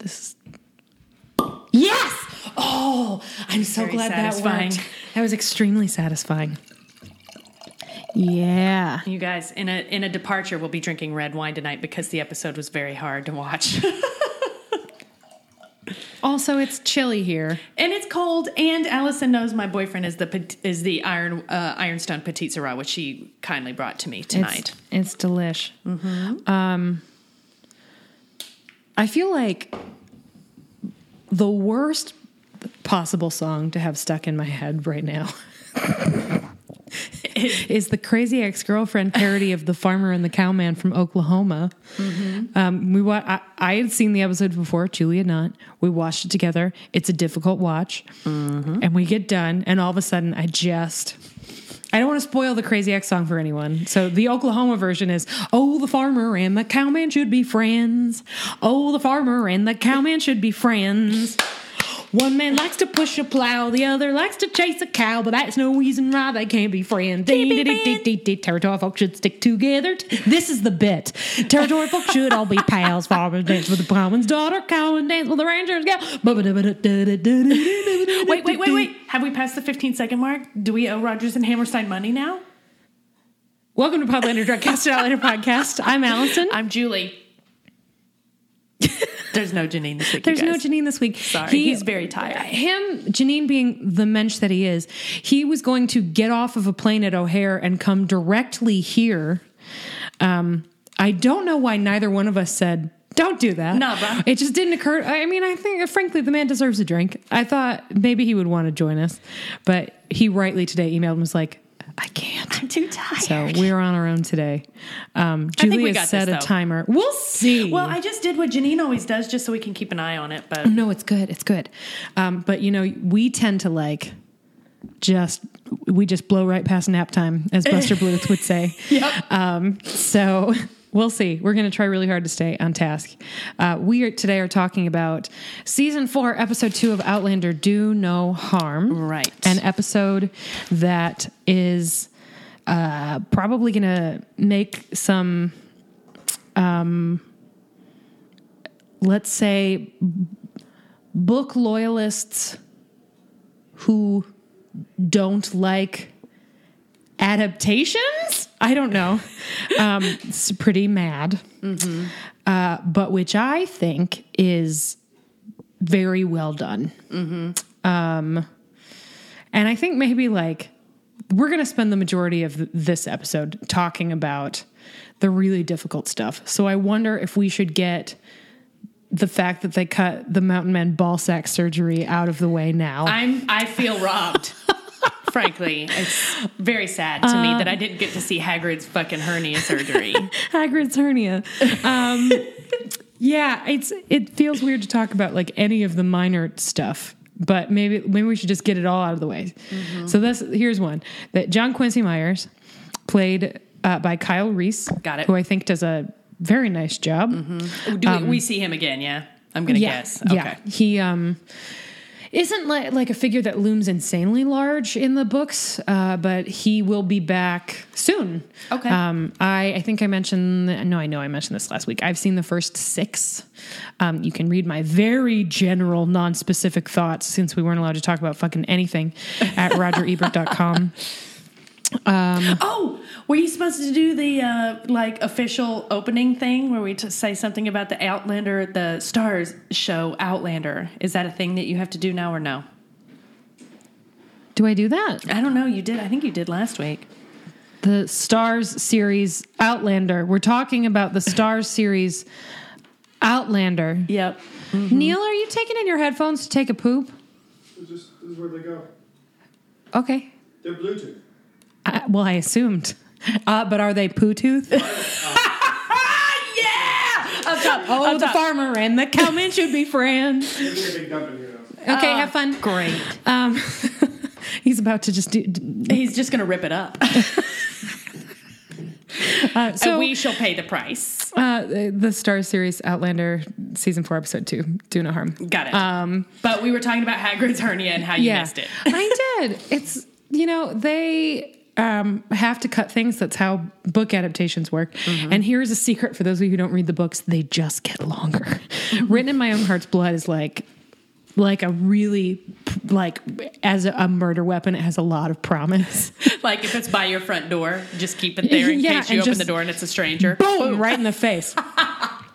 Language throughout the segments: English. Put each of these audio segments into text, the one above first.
This is. Yes! Oh, I'm so Very glad satisfying. that worked. That was extremely satisfying. Yeah. You guys, in a in a departure, we'll be drinking red wine tonight because the episode was very hard to watch, Also, it's chilly here. and it's cold. And Allison knows my boyfriend is the is the iron uh, Ironstone Petite Sirah, which she kindly brought to me tonight. It's, it's delish. Um, I feel like the worst possible song to have stuck in my head right now is the Crazy Ex Girlfriend parody of the Farmer and the Cowman from Oklahoma. Um, we wa- I, I had seen the episode before, Julia not. We watched it together. It's a difficult watch, and we get done, and all of a sudden, I just. I don't want to spoil the Crazy Ex song for anyone. So the Oklahoma version is, "Oh, the farmer and the cowman should be friends. Oh, the farmer and the cowman should be friends. One man likes to push a plow, the other likes to chase a cow, but that's no reason why they can't be friends. Territory folk should stick together. This is the bit. Territory folk should all be pals. Farmers dance with the plowman's daughter, cowman dance with the ranger's gal. Wait, Wait, wait, wait! Have we passed the 15 second mark? Do we owe Rodgers and Hammerstein money now? Welcome to Podlander Drugcast Outlander Podcast. I'm Allison. I'm Julie. There's no Janine this week. There's no. Janine this week. Sorry, he's very tired. Him, Janine being the mensch that he is, he was going to get off of a plane at O'Hare and come directly here. Um, I don't know why neither one of us said, don't do that. No, bruh. It just didn't occur. I mean, I think, frankly, the man deserves a drink. I thought maybe he would want to join us, but he rightly today emailed and was like, I can't. I'm too tired. So we're on our own today. Um, Julia set this, a timer. We'll see. well, I just did what Janine always does just so we can keep an eye on it. But No, it's good. It's good. Um, but you know, we tend to like just we just blow right past nap time, as Buster Bluth would say. Yep. Um, so we'll see. We're going to try really hard to stay on task. Uh, we are today are talking about season four, episode two of Outlander: Do No Harm. Right. An episode that is uh, probably going to make some. Um, let's say book loyalists who don't like adaptations. I don't know. Um, it's pretty mad, uh, but which I think is very well done. Um, and I think maybe like we're going to spend the majority of this episode talking about the really difficult stuff. So I wonder if we should get the fact that they cut the mountain man ball sack surgery out of the way now. I'm I feel robbed. Frankly, it's very sad to me that I didn't get to see Hagrid's fucking hernia surgery. Hagrid's hernia. Um, yeah, it's it feels weird to talk about like any of the minor stuff, but maybe maybe we should just get it all out of the way. So this here's one that John Quincy Myers played uh, by Kyle Rees, Got it. who I think does a very nice job. Do we, we see him again? Yeah, I'm gonna guess. Okay. Yeah, he um isn't like like a figure that looms insanely large in the books, uh, but he will be back soon. Okay. Um, I I think I mentioned no, I know I mentioned this last week. I've seen the first six. Um, you can read my very general, non-specific thoughts since we weren't allowed to talk about fucking anything at RogerEbert.com. Oh, were you supposed to do the uh, like official opening thing where we t- say something about the Outlander, the Starz show Outlander? Is that a thing that you have to do now or no? Do I do that? I don't know. You did. I think you did last week. The Starz series Outlander. We're talking about the Starz series Outlander. Yep. Neil, are you taking in your headphones to take a poop? This is, this is where they go. Okay. They're Bluetooth. I, well, I assumed. Uh, but are they poo tooth? yeah. Up top. Oh, Up the top. farmer and the cowman should be friends. Give me a big dump in here though. Okay, Uh, have fun. Great. Um, he's about to just do. d- He's just gonna rip it up, Uh, so and we shall pay the price. uh, the the Star Series Outlander season four episode two. Do no harm. Got it. Um, but we were talking about Hagrid's hernia and how you yeah, missed it. I did. It's you know they um, have to cut things. That's how book adaptations work. And here's a secret for those of you who don't read the books: they just get longer. Written in my own heart's blood is like like a really like as a, a murder weapon. It has a lot of promise. Like if it's by your front door, just keep it there in Yeah, case you open the door and it's a stranger. Boom! Right in the face.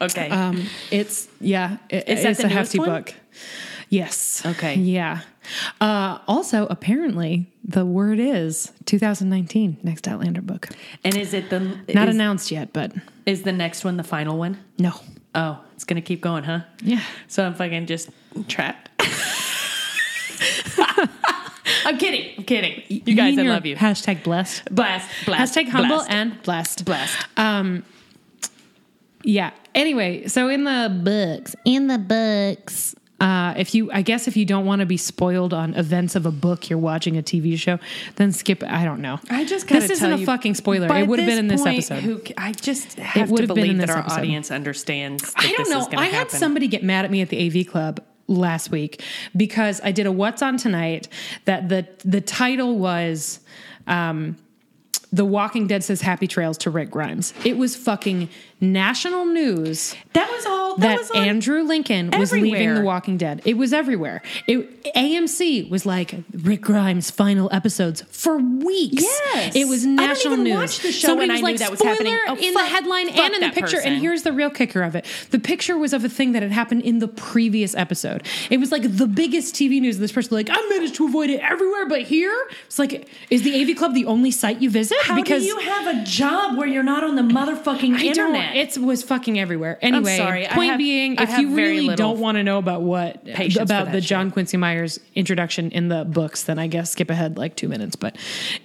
Okay. Um, it's yeah, it, Is that it's a hefty one? book. Yes. Okay. Yeah. Uh, also, apparently, the word is 2019 next Outlander book. and is it the Not is, announced yet, but is the next one the final one? no. Oh, it's gonna keep going, huh? Yeah. So I'm fucking just trapped. I'm kidding. I'm kidding. You guys, I love you. Hashtag blessed. Blast, blast. Hashtag humble blast. and blessed. blast. Um, yeah. Anyway, so in the books, in the books, uh, if you, I guess, if you don't want to be spoiled on events of a book, you're watching a TV show, then skip. I don't know. I just gotta this isn't a you, fucking spoiler. It would have been in this point, episode. Who, I just have would to have been in believe that our episode. audience understands. That I don't know. I had happen. somebody get mad at me at the AV Club last week because I did a What's on Tonight that the the title was um, The Walking Dead says Happy Trails to Rick Grimes. It was fucking national news That was all. That, that was Andrew Lincoln was leaving. The Walking Dead. It was everywhere. It, AMC was like Rick Grimes' final episodes for weeks. Yes. it was national news. the show Somebody was I knew like that was happening. Oh, in the headline and in the picture. person. And here's the real kicker of it: the picture was of a thing that had happened in the previous episode. It was like the biggest TV news. This person like I managed to avoid it everywhere, but here it's like, is the AV Club the only site you visit? How because do you have a job where you're not on the motherfucking I don't. Internet? It was fucking everywhere. Anyway, sorry. Point have- being, I if you really don't want to know about what about the shit. John Quincy Myers introduction in the books, then I guess skip ahead like two minutes. But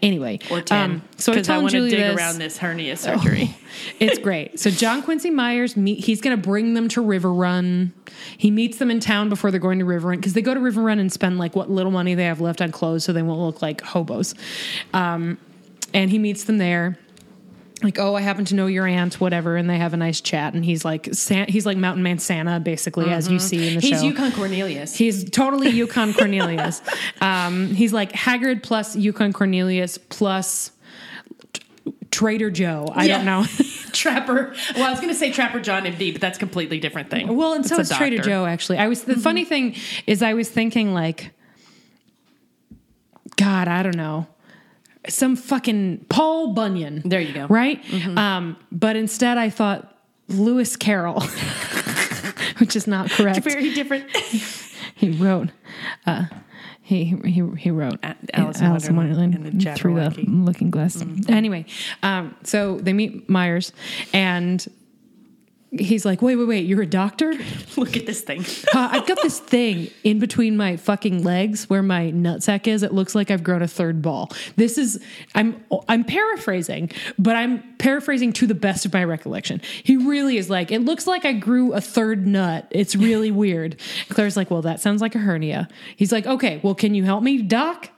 anyway, or ten. Um, so I I, want to dig this. around this hernia surgery. it's great. So John Quincy Myers, meet, he's going to bring them to River Run. He meets them in town before they're going to River Run because they go to River Run and spend like what little money they have left on clothes so they won't look like hobos. Um, and he meets them there. Like, oh, I happen to know your aunt, whatever, and they have a nice chat. And he's like, San- he's like Mountain Man Santa, basically, as you see in the He's show. He's yukon Cornelius. He's totally Yukon Cornelius. Um, he's like Hagrid plus Yukon Cornelius plus t- Trader Joe. I Yeah. don't know. Trapper. Well, I was going to say Trapper John MD, but that's a completely different thing. Well, and so It's Trader. Joe. Actually, I was the Mm-hmm. funny thing is I was thinking like, God, I don't know, some fucking Paul Bunyan. There you go. Right. Mm-hmm. Um, but instead, I thought Lewis Carroll, which is not correct. Very different. he wrote. Uh, he he he wrote A- Alice in Wonderland and the through the Looking Glass. Anyway, um, so they meet Myers, and he's like, "Wait, wait, wait! You're a doctor? Look at this thing. Uh, I've got this thing in between my fucking legs where my nutsack is. It looks like I've grown a third ball. This is I'm I'm paraphrasing, but I'm paraphrasing to the best of my recollection. He really is like, it looks like I grew a third nut. It's really weird. Claire's like, well, that sounds like a hernia. He's like, okay, well, can you help me, doc?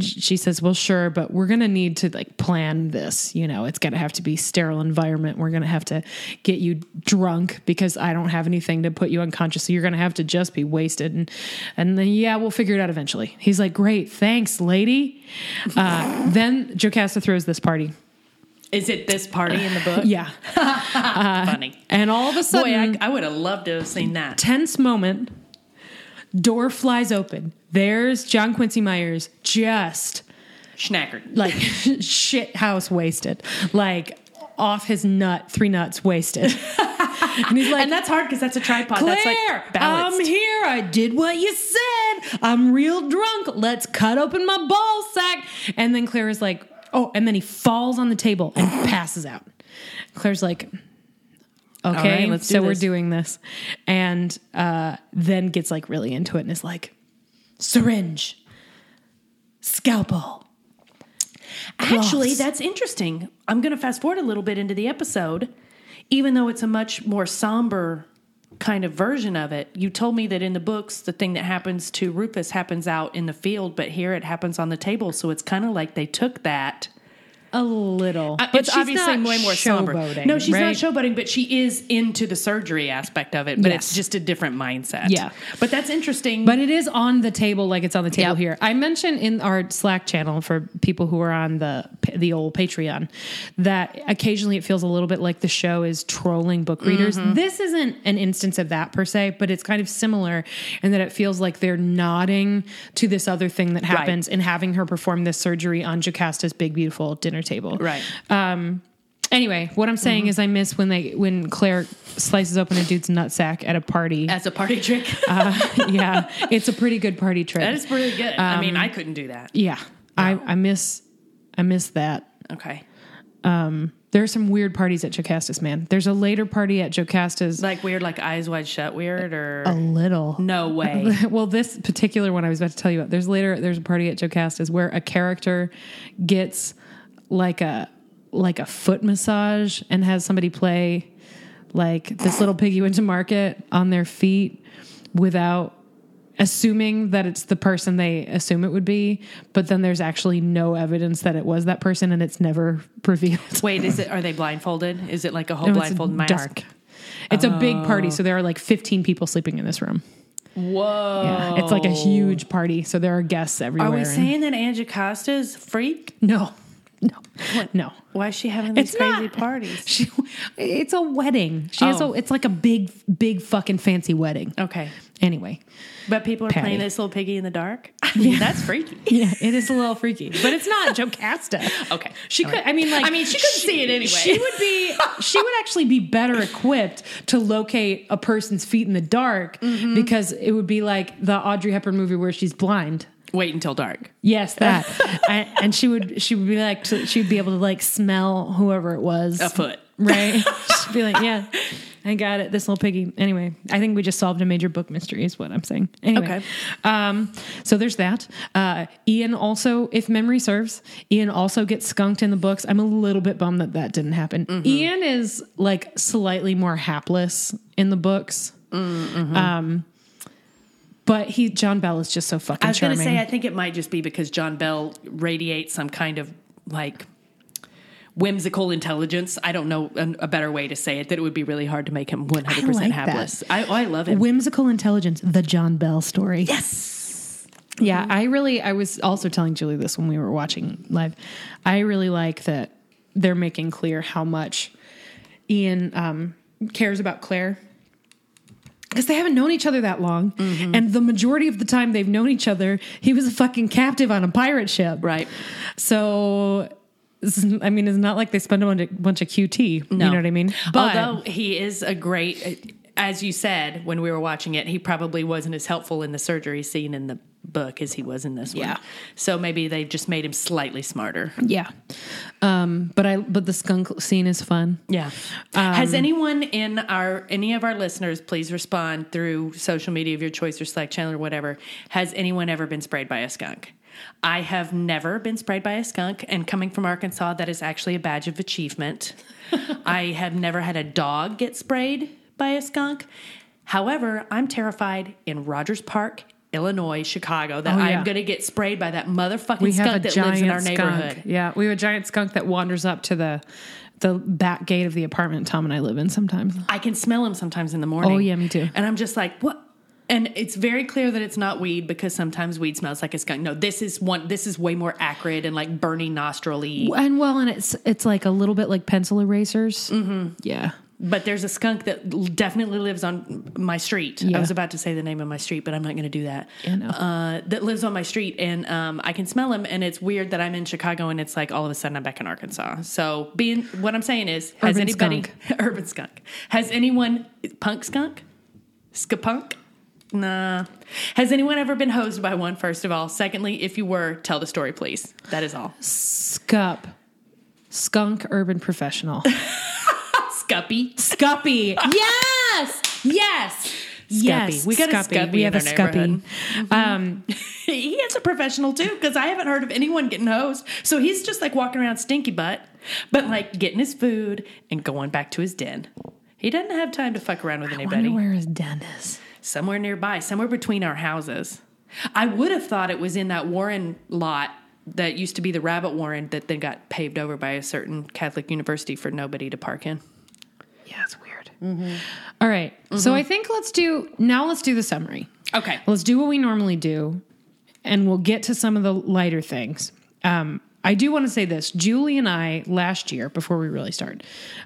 She says, well, sure, but we're gonna need to like plan this. You know, it's gonna have to be sterile environment. We're gonna have to get you drunk because I don't have anything to put you unconscious. So you're gonna have to just be wasted. And and then yeah, we'll figure it out eventually. He's like, great, thanks, lady. Uh, then Jocasta throws this party. Is it this party in the book? Yeah, Funny. and all of a Boy, sudden, I, I would have loved to have seen that. tense moment. Door flies open. There's John Quincy Myers just Schnackered. like shit house wasted, like off his nut, three nuts wasted. and he's like, and that's hard because that's a tripod. Claire, that's like balanced. I'm here. I did what you said. I'm real drunk. Let's cut open my ball sack. And then Claire is like, oh, and then he falls on the table and passes out. Claire's like, okay, right, let's do so we're doing this. And uh, then gets like really into it and is like, syringe, scalpel. Actually, that's interesting. I'm going to fast forward a little bit into the episode, even though it's a much more somber kind of version of it. You told me that in the books, the thing that happens to Rufus happens out in the field, but here it happens on the table. So it's kind of like they took that a little, Uh, but it's obviously way more somber. showboating, No, she's right? not showboating, but she is into the surgery aspect of it. But Yes. it's just a different mindset. Yeah. but that's interesting. But it is on the table, like it's on the table Yep. here. I mentioned in our Slack channel for people who are on the the old Patreon that occasionally it feels a little bit like the show is trolling book readers. Mm-hmm. This isn't an instance of that per se, but it's kind of similar in that it feels like they're nodding to this other thing that happens in having her perform this surgery on Jocasta's big beautiful dinner table. right. Anyway, what I'm Mm-hmm. saying is I miss when they when Claire slices open a dude's nutsack at a party. As a party trick, yeah, it's a pretty good party trick. that is pretty good. I Um, mean, I couldn't do that. Yeah, I, I miss I miss that. Okay, Um, There are some weird parties at Jocasta's, man. There's a later party at Jocasta's. like weird, like eyes wide shut, weird, or a little. no way. Well, this particular one I was about to tell you about. There's later. There's a party at Jocasta's where a character gets like a like a foot massage and has somebody play like this little piggy went to market on their feet without assuming that it's the person they assume it would be but then there's actually no evidence that it was that person and it's never revealed Wait, is it? Are they blindfolded? Is it like a whole No, it's blindfold mask? dark it's a big party so there are like 15 people sleeping in this room Whoa! yeah it's like a huge party so there are guests everywhere Are we and- saying that Aunt Jocasta's freak? no no no Why is she having these It's crazy not- parties? she, it's a wedding she has a, Oh. it's like a big big fucking fancy wedding Okay, anyway but people are Patty. playing this little piggy in the dark. Mean, that's freaky. Yeah, it is a little freaky, but it's not Jocasta. Okay. she All could. right. I mean, like, I mean, she couldn't see it anyway. She would be. She would actually be better equipped to locate a person's feet in the dark Mm-hmm. because it would be like the Audrey Hepburn movie where she's blind. Wait until dark. Yes, that, and, and she would. She would be like. She would be able to like smell whoever it was. A foot. right? She'd be like, yeah. I got it. This little piggy. Anyway, I think we just solved a major book mystery, is what I'm saying. Anyway, Okay. um, so there's that. Uh, Ian also, if memory serves, Ian also gets skunked in the books. I'm a little bit bummed that that didn't happen. Mm-hmm. Ian is like slightly more hapless in the books. Mm-hmm. Um, but he, John Bell is just so fucking I was going to say, I think it might just be because John Bell radiates some kind of like whimsical intelligence. I don't know a, a better way to say it. That it would be really hard to make him one hundred percent hapless. I, I love him. Whimsical intelligence, the John Bell story. yes. Yeah, I really I was also telling Julie this when we were watching live. I really like that they're making clear how much Ian um, cares about Claire. Because they haven't known each other that long. Mm-hmm. And the majority of the time they've known each other, he was a fucking captive on a pirate ship. Right. So, I mean, it's not like they spend a bunch of, bunch of QT. No. You know what I mean? But Although he is a great, as you said when we were watching it, he probably wasn't as helpful in the surgery scene in the book as he was in this one. Yeah. So maybe they just made him slightly smarter. yeah. Um, but I but the skunk scene is fun. Yeah. Has anyone in our any of our listeners please respond through social media of your choice or Slack channel or whatever? Has anyone ever been sprayed by a skunk? I have never been sprayed by a skunk, and coming from Arkansas, that is actually a badge of achievement. I have never had a dog get sprayed by a skunk. However, I'm terrified in Rogers Park, Illinois, Chicago, that Oh, yeah. I'm going to get sprayed by that motherfucking we skunk that lives in our skunk. neighborhood. Yeah, we have a giant skunk that wanders up to the the back gate of the apartment Tom and I live in sometimes. I can smell him sometimes in the morning. Oh, yeah, me too. And I'm just like, what? And it's very clear that it's not weed because sometimes weed smells like a skunk. No, this is one. This is way more acrid and like burning nostril-y. And well, and it's it's like a little bit like pencil erasers. Mm-hmm. Yeah. But there's a skunk that definitely lives on my street. Yeah. I was about to say the name of my street, but I'm not going to do that. Yeah, no. uh, that lives on my street, and um, I can smell him. And it's weird that I'm in Chicago, and it's like all of a sudden I'm back in Arkansas. So, being what I'm saying is, has Urban anybody urban skunk? Has anyone punk skunk? Skapunk? Nah. Has anyone ever been hosed by one? First of all, secondly, if you were, tell the story, please. That is all. Scup. Skunk urban professional. Scuppy. Scuppy. yes. Yes. Yes. We got a Scuppy. Scuppy We have a Scuppy. Um, he is a professional too, because I haven't heard of anyone getting hosed. So he's just like walking around stinky butt, but like getting his food and going back to his den. He doesn't have time to fuck around with anybody. where his den is. somewhere nearby, somewhere between our houses. I would have thought it was in that Warren lot that used to be the Rabbit Warren that then got paved over by a certain Catholic university for nobody to park in. Yeah, it's weird. All right. So I think let's do now. Let's do the summary. Okay. Let's do what we normally do, and we'll get to some of the lighter things. Um, I do want to say this. Julie and I, last year, before we really start,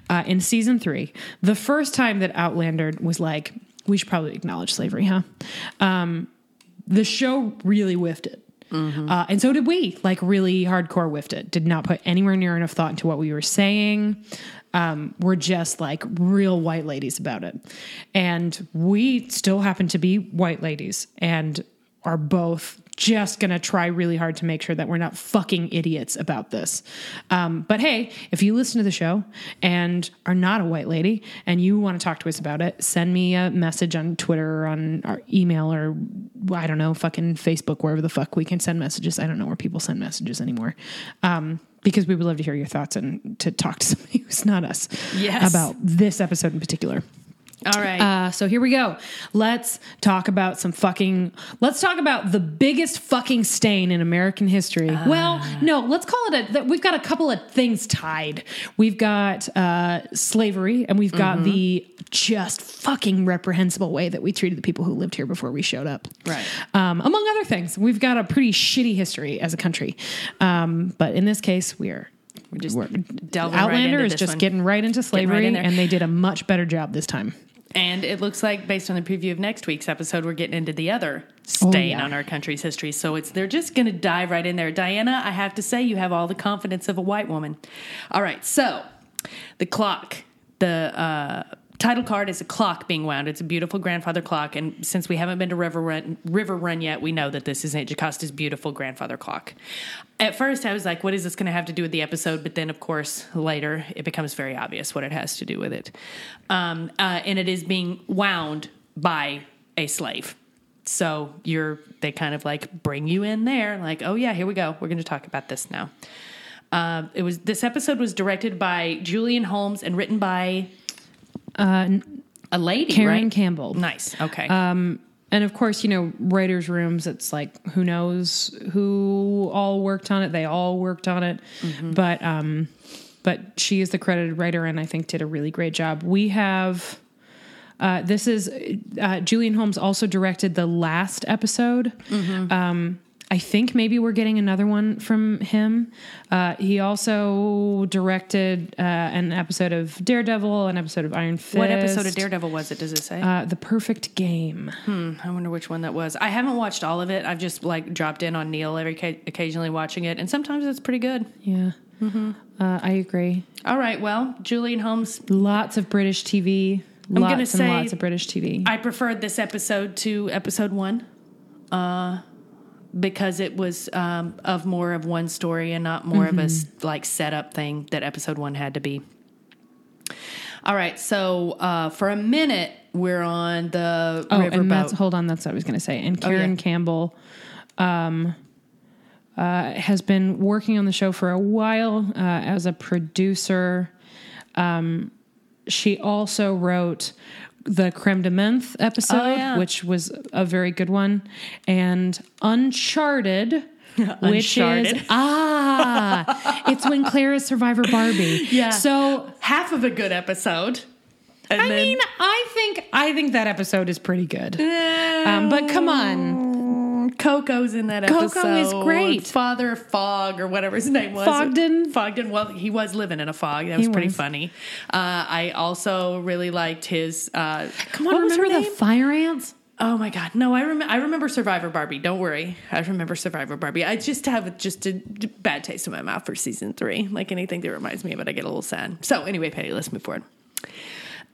uh, in season three, the first time that Outlander was like, we should probably acknowledge slavery, huh? Um, the show really whiffed it. Uh, and so did we, like really hardcore whiffed it. Did not put anywhere near enough thought into what we were saying. Um, we're just like real white ladies about it. And we still happen to be white ladies and are both just going to try really hard to make sure that we're not fucking idiots about this. Um, but hey, if you listen to the show and are not a white lady and you want to talk to us about it, send me a message on Twitter or on our email or I don't know, fucking Facebook, wherever the fuck we can send messages. I don't know where people send messages anymore. Um, because we would love to hear your thoughts and to talk to somebody who's not us Yes. about this episode in particular. All right. Uh, so here we go. Let's talk about some fucking. Let's talk about the biggest fucking stain in American history. well, no, let's call it a. We've got a couple of things tied. We've got uh, slavery, and we've got the just fucking reprehensible way that we treated the people who lived here before we showed up. Right. Um, among other things, we've got a pretty shitty history as a country. Um, but in this case, we're. We're just delving right Outlander into is just one. getting right into slavery, in and they did a much better job this time. And it looks like, based on the preview of next week's episode, we're getting into the other stain yeah. on our country's history. So it's they're just going to dive right in there. Diana, I have to say, you have all the confidence of a white woman. All right, so the clock, the uh, title card is a clock being wound. It's a beautiful grandfather clock, and since we haven't been to River Run, River Run yet, we know that this is Aunt Jocasta's beautiful grandfather clock. At first, I was like, "What is this going to have to do with the episode?" But then, of course, later it becomes very obvious what it has to do with it, um, uh, and it is being wound by a slave. So you're they kind of like bring you in there, like, "Oh yeah, here we go. We're going to talk about this now." Uh, it was this episode was directed by Julian Holmes and written by Uh, a lady, Karen right? Campbell. Nice. Okay. And of course, you know, writers' rooms, it's like who knows who all worked on it. They all worked on it. But um but she is the credited writer and I think did a really great job. We have uh, this is uh, Julian Holmes also directed the last episode. Um, I think maybe we're getting another one from him. Uh, he also directed uh, an episode of Daredevil, an episode of Iron Fist. what episode of Daredevil was it? Does it say? Uh, the Perfect Game. Hmm. I wonder which one that was. I haven't watched all of it. I've just like dropped in on Neil every ca- occasionally watching it, and sometimes it's pretty good. Yeah. Uh, I agree. All right. Well, Julian Holmes. Lots of British TV. I'm lots gonna and say- lots of British TV. I preferred this episode to episode one, uh, because it was um, of more of one story and not more of a like setup thing that episode one had to be. All right. So uh, for a minute, we're on the oh, and riverboat. that's hold on. That's what I was going to say. And Karen yeah. Campbell, um, uh, has been working on the show for a while uh, as a producer. Um, she also wrote the Creme de Menthe episode, Oh, yeah. which was a very good one, and Uncharted. Which is ah, it's when Claire is Survivor Barbie. Yeah. So half of a good episode. And I then- mean, I think I think that episode is pretty good. Um, but come on, Coco's in that Coco episode. Coco is great. Father Fog or whatever his name was. Fogden. Fogden. Well, he was living in a fog. That was He pretty was. funny. Uh, I also really liked his. Uh, come on! what was her remember the fire ants? Oh my god! No, I remember. I remember Survivor Barbie. Don't worry, I remember Survivor Barbie. I just have just a bad taste in my mouth for season three. Like anything that reminds me of it, I get a little sad. So anyway, Patty, let's move forward.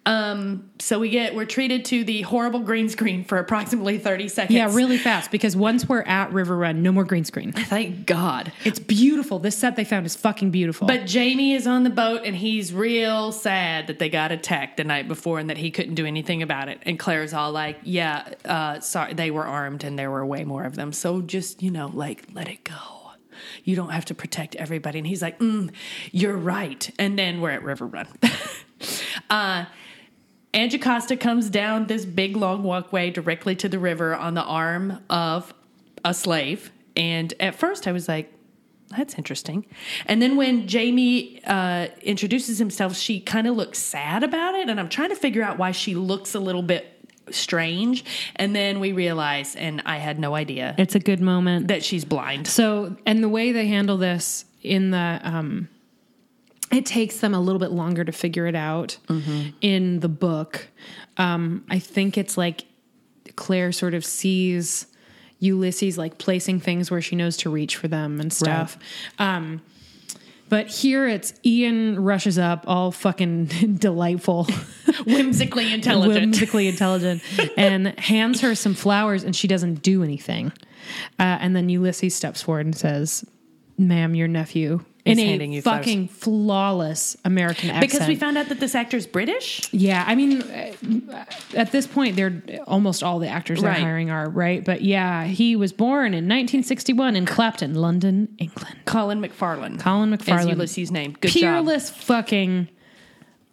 Um, so we get we're treated to the horrible green screen for approximately thirty seconds. Yeah, really fast because once we're at River Run, no more green screen. Thank God. It's beautiful. This set they found is fucking beautiful. But Jamie is on the boat and he's real sad that they got attacked the night before and that he couldn't do anything about it. And Claire's all like, "Yeah, uh, sorry, they were armed and there were way more of them. So just you know, like let it go. You don't have to protect everybody." And he's like, mm, "You're right." And then we're at River Run. uh, Aunt Jocasta comes down this big long walkway directly to the river on the arm of a slave. And at first I was like, That's interesting. And then when Jamie uh, introduces himself, she kind of looks sad about it. And I'm trying to figure out why she looks a little bit strange. And then we realize, and I had no idea, It's a good moment. that she's blind. So, and the way they handle this in the, um, it takes them a little bit longer to figure it out in the book. Um, I think it's like Claire sort of sees Ulysses like placing things where she knows to reach for them and stuff. Um, but here it's Ian rushes up all fucking delightful, Whimsically intelligent. whimsically intelligent, and hands her some flowers, and she doesn't do anything. Uh, and then Ulysses steps forward and says, "Ma'am, your nephew." In a you flowers. fucking flawless American accent. Because we found out that this actor's British. Yeah, I mean, uh, at this point, they're almost all the actors they're hiring are right. But yeah, he was born in 1961 in Clapton, London, England. Colin McFarlane. Colin Is McFarlane, Ulysses' name. Good job. peerless fucking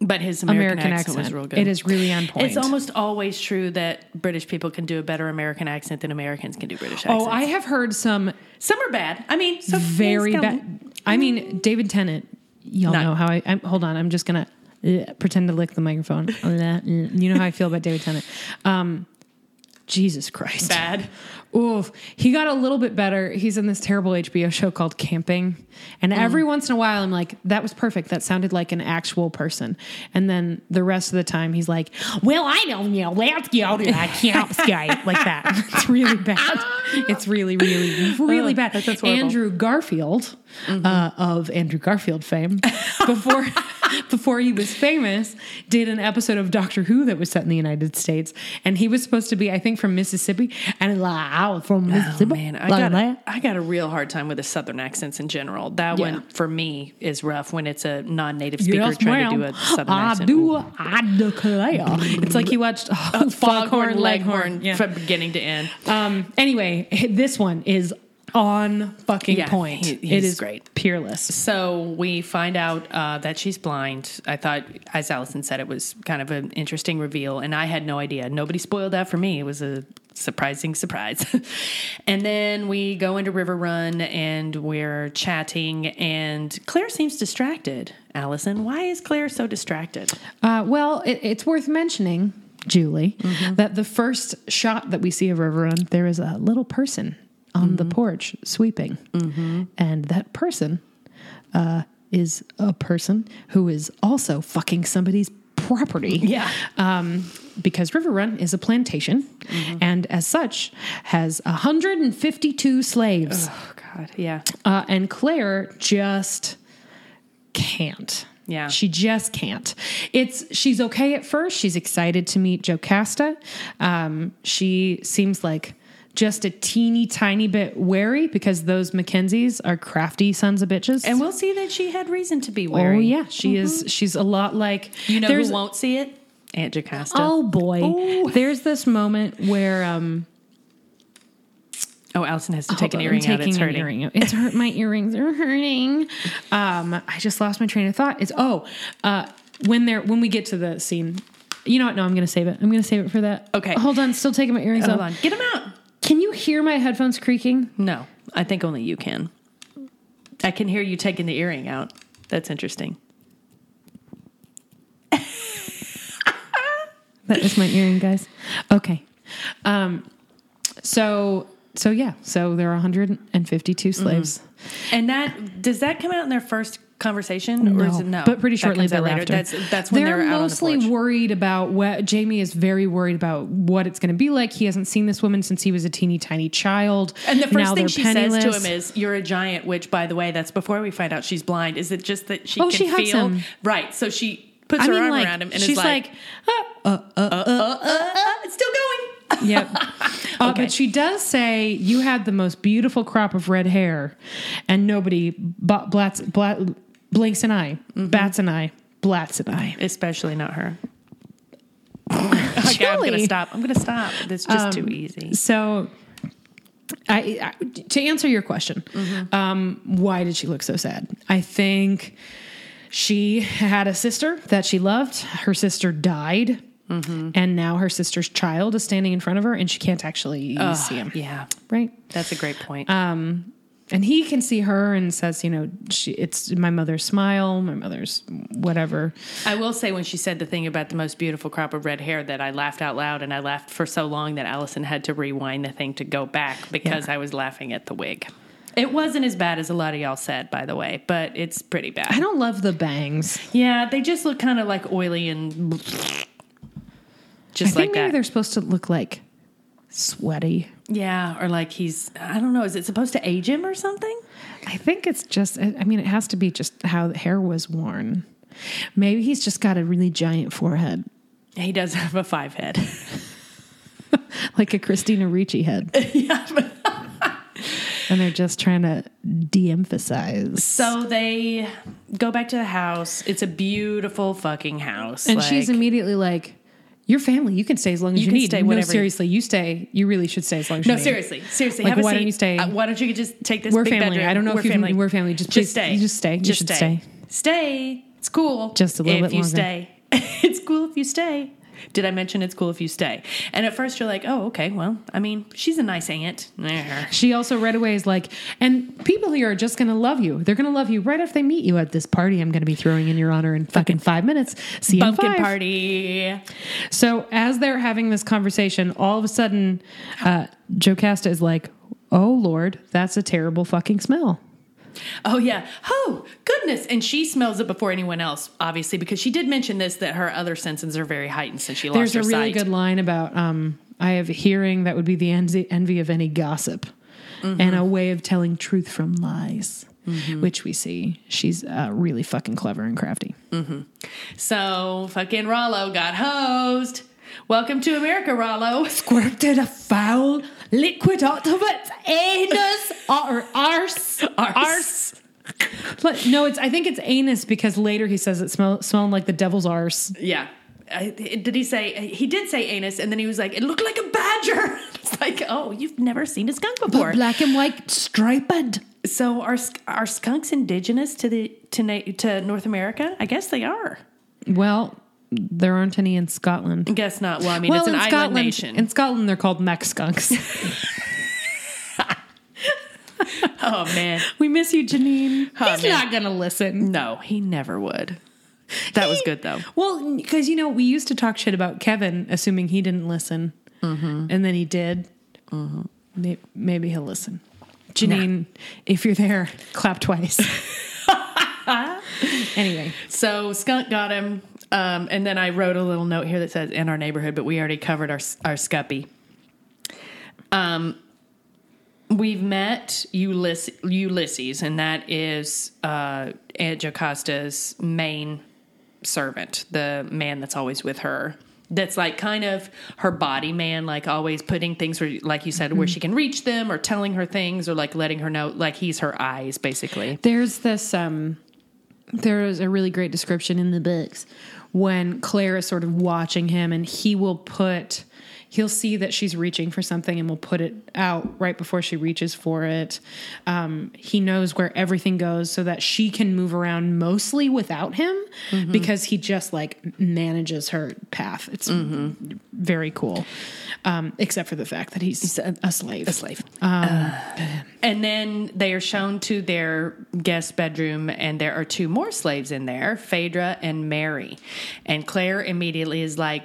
But his American, American, accent, accent. was real good. It is really on point. It's almost always true that British people can do a better American accent than Americans can do British accents. Oh, I have heard some Some are bad. I mean, some very bad. I mean, David Tennant. Y'all Not- know how I. I'm, hold on, I'm just gonna uh, pretend to lick the microphone. you know how I feel about David Tennant. Um, Jesus Christ. Bad. Oof. He got a little bit better. He's in this terrible HBO show called Camping. And Mm. every once in a while, I'm like, that was perfect. That sounded like an actual person. And then the rest of the time, he's like, well, I don't know. Let's go to that campsite. like that. It's really bad. It's really, really, really Oh, bad. that- that's horrible. Mm-hmm. Andrew Garfield uh, of Andrew Garfield fame, before before he was famous, did an episode of Doctor Who that was set in the United States, and he was supposed to be, I think, from Mississippi, and like, I was from Oh Mississippi. man, I like got a. I got a real hard time with the southern accents in general. That Yeah. one for me is rough when it's a non-native speaker Yes, trying to do a southern I accent. do, I declare. it's like he watched oh, Foghorn Leghorn Yeah. from beginning to end. Um, anyway, this one is on fucking Yeah, point. he- it is great. peerless. So we find out uh, that she's blind. I thought, as Allison said, it was kind of an interesting reveal, and I had no idea. Nobody spoiled that for me. It was a surprising surprise. and then we go into River Run and we're chatting, and Claire seems distracted. Allison, why is Claire so distracted? Uh, well, it, it's worth mentioning, Julie, Mm-hmm. that the first shot that we see of River Run, there is a little person on Mm-hmm. the porch sweeping, and that person uh, is a person who is also fucking somebody's property. Yeah. Um, because River Run is a plantation, Mm-hmm. and as such has 152 slaves. Oh God, yeah. Uh, and Claire just can't. Yeah. She just can't. It's she's okay at first. She's excited to meet Jocasta. Um, she seems like just a teeny tiny bit wary because those Mackenzies are crafty sons of bitches. And we'll see that she had reason to be wary. oh yeah, she is. She's a lot like You know who won't see it? Aunt Jocasta. Oh boy, Ooh. there's this moment where um, Oh, Allison has to take an earring I'm out. It's hurting. earring. It's hurt. My earrings are hurting. Um, I just lost my train of thought. It's oh, uh, when they're when we get to the scene. You know what? No, I'm going to save it. I'm going to save it for that. Okay. Hold on. Still taking my earrings Hold off. on. Get them out. Can you hear my headphones creaking? No, I think only you can. I can hear you taking the earring out. That's interesting. That is my earring, guys. Okay. Um, so so yeah. So there are 152 slaves. And that does that come out in their first conversation, or is it no? But pretty shortly out thereafter. That's that's when they're they're, mostly the worried about what Jamie is very worried about what it's going to be like. He hasn't seen this woman since he was a teeny tiny child. And the first thing she says to him is, "You're a giant." Which, by the way, that's before we find out she's blind. Is it just that she Oh, can she feel? him. Right. So she puts I her mean, arm like, around him and she's is like, like, uh, uh, uh, uh, "It's still going." Yep. Uh, Okay. but she does say, You had the most beautiful crop of red hair, and nobody b- blats, blat, blinks an eye, Mm-hmm. bats an eye, blats an eye. Especially not her. okay, I'm gonna stop. I'm gonna stop. That's just too easy. So, I, I to answer your question, Mm-hmm. um, why did she look so sad? I think she had a sister that she loved. Her sister died, Mm-hmm. and now her sister's child is standing in front of her, and she can't actually see him. Yeah, Right? that's a great point. And he can see her and says, you know, she, it's my mother's smile, my mother's whatever. I will say when she said the thing about the most beautiful crop of red hair that I laughed out loud and I laughed for so long that Allison had to rewind the thing to go back because I was laughing at the wig. It wasn't as bad as a lot of y'all said, by the way, but it's pretty bad. I don't love the bangs. Yeah, they just look kind of like oily and I just think like maybe that. they're supposed to look like sweaty. Yeah, or like he's I don't know, is it supposed to age him or something? I think it's just, I mean, it has to be just how the hair was worn. Maybe he's just got a really giant forehead, He does have a five head. like a Christina Ricci head. yeah, and they're just trying to de emphasize. So they go back to the house. It's a beautiful fucking house. And she's immediately like, Your family, you can stay as long as You you, can need. stay no, seriously, you stay. You really should stay as long as no, you need. seriously, seriously. Like, have a why seat. don't you stay? Uh, why don't you just take this? We're family. bedroom? I don't know we're if you family. we're family. Just, Just stay. Just stay. You Just should stay. stay. Stay. It's cool. Just a little if bit you stay. it's cool if you stay. Did I mention it's cool if you stay? And at first you're like, oh, okay. Well, I mean, she's a nice aunt. She also right away is like, and people here are just going to love you. They're going to love you right after they meet you at this party I'm going to be throwing in your honor in fucking five minutes. See you in Pumpkin party. So as they're having this conversation, all of a sudden, uh, Jocasta is like, "Oh Lord, that's a terrible fucking smell." Oh yeah. Oh goodness. And she smells it before anyone else, obviously, because she did mention this that her other senses are very heightened since she lost her. There's a really sight. good line about, um, "I have a hearing that would be the envy, of any gossip, Mm-hmm. and a way of telling truth from lies." Which we see. She's uh, really fucking clever and crafty. So fucking Rollo got hosed. Welcome to America, Rollo. Squirted a foul liquid out of its anus or arse. Arse. But no, it's. I think it's anus because later he says it smell, smelling like the devil's arse. Yeah. I, did he say he did say anus and then he was like it looked like a badger it's like oh you've never seen a skunk before Black and white, striped. so are are skunks indigenous to the to to North America I guess they are Well, there aren't any in Scotland. I guess not well I mean well, it's an in island Scotland, nation in Scotland, they're called mech skunks. oh man we miss you, Janine. Oh, He's man. not gonna listen. no he never would that was good though Well, because you know we used to talk shit about Kevin, assuming he didn't listen, mm-hmm. and then he did. Mm-hmm. Maybe, maybe he'll listen. Janine, if you're there, clap twice. anyway, So skunk got him, um, and then I wrote a little note here that says "in our neighborhood," but we already covered our our scuppy. Um, we've met Ulysses, Ulysses, and that is uh, Aunt Jocasta's main servant, the man that's always with her. That's like kind of her body man, like always putting things where, like you said, where she can reach them, or telling her things, or like letting her know, like he's her eyes, basically. there's this. Um, there is a really great description in the books when Claire is sort of watching him, and he will put. He'll see that she's reaching for something and will put it out right before she reaches for it. Um, he knows where everything goes so that she can move around mostly without him because he just like manages her path. It's very cool, um, except for the fact that he's a, a slave. A slave. And then they are shown to their guest bedroom, and there are two more slaves in there, Phaedra and Mary. And Claire immediately is like,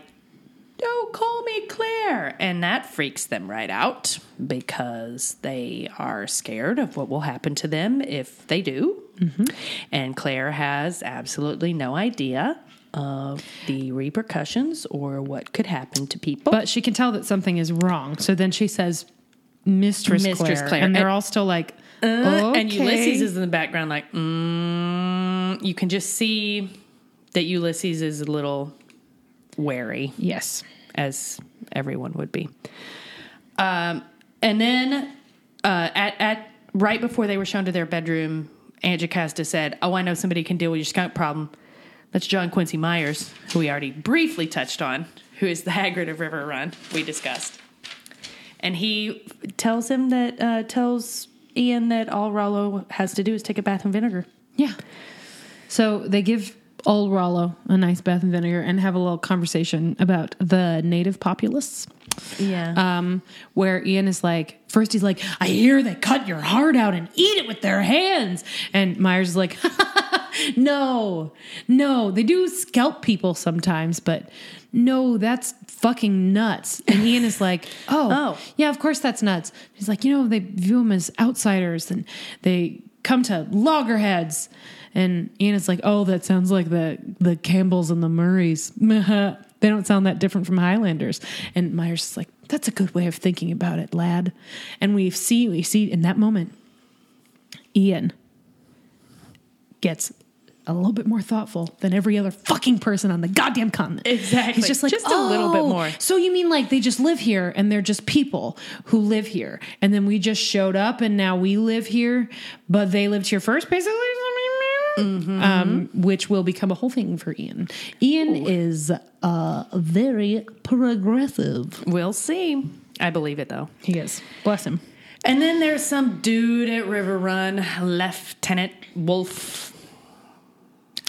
Don't call me Claire. And that freaks them right out because they are scared of what will happen to them if they do. And Claire has absolutely no idea of the repercussions or what could happen to people. but she can tell that something is wrong. So then she says, "Mistress, Mistress Claire. Claire. and they're And- all still like, And okay. Ulysses is in the background, like, mm, you can just see that Ulysses is a little wary, yes, as everyone would be. Um, and then uh, at, at right before they were shown to their bedroom, Aunt Jocasta said, Oh, I know somebody can deal with your skunk problem. That's John Quincy Myers, who we already briefly touched on, who is the Hagrid of River Run, we discussed. And he tells him that, uh, tells Ian that all Rollo has to do is take a bath in vinegar. yeah." So they give old Rollo a nice bath and vinegar and have a little conversation about the native populace. Yeah. um, where Ian is like, first he's like, I hear they cut your heart out and eat it with their hands. And Myers is like, no, no, they do scalp people sometimes, but no, that's fucking nuts. And Ian is like, oh, Oh. yeah, of course that's nuts. He's like, you know, they view them as outsiders and they come to loggerheads. And Ian is like, oh, that sounds like the the Campbells and the Murrays. they don't sound that different from Highlanders. And Myers is like, that's a good way of thinking about it, lad. And we see we see in that moment, Ian gets a little bit more thoughtful than every other fucking person on the goddamn continent. Exactly. He's just like, Just a little bit "Oh, more." So you mean like they just live here and they're just people who live here, and then we just showed up and now we live here, but they lived here first, basically. Mm-hmm. Um, which will become a whole thing for Ian. Ian is uh, very progressive. we'll see. I believe it though. He is. Bless him. And then there's some dude at River Run, Lieutenant Wolf.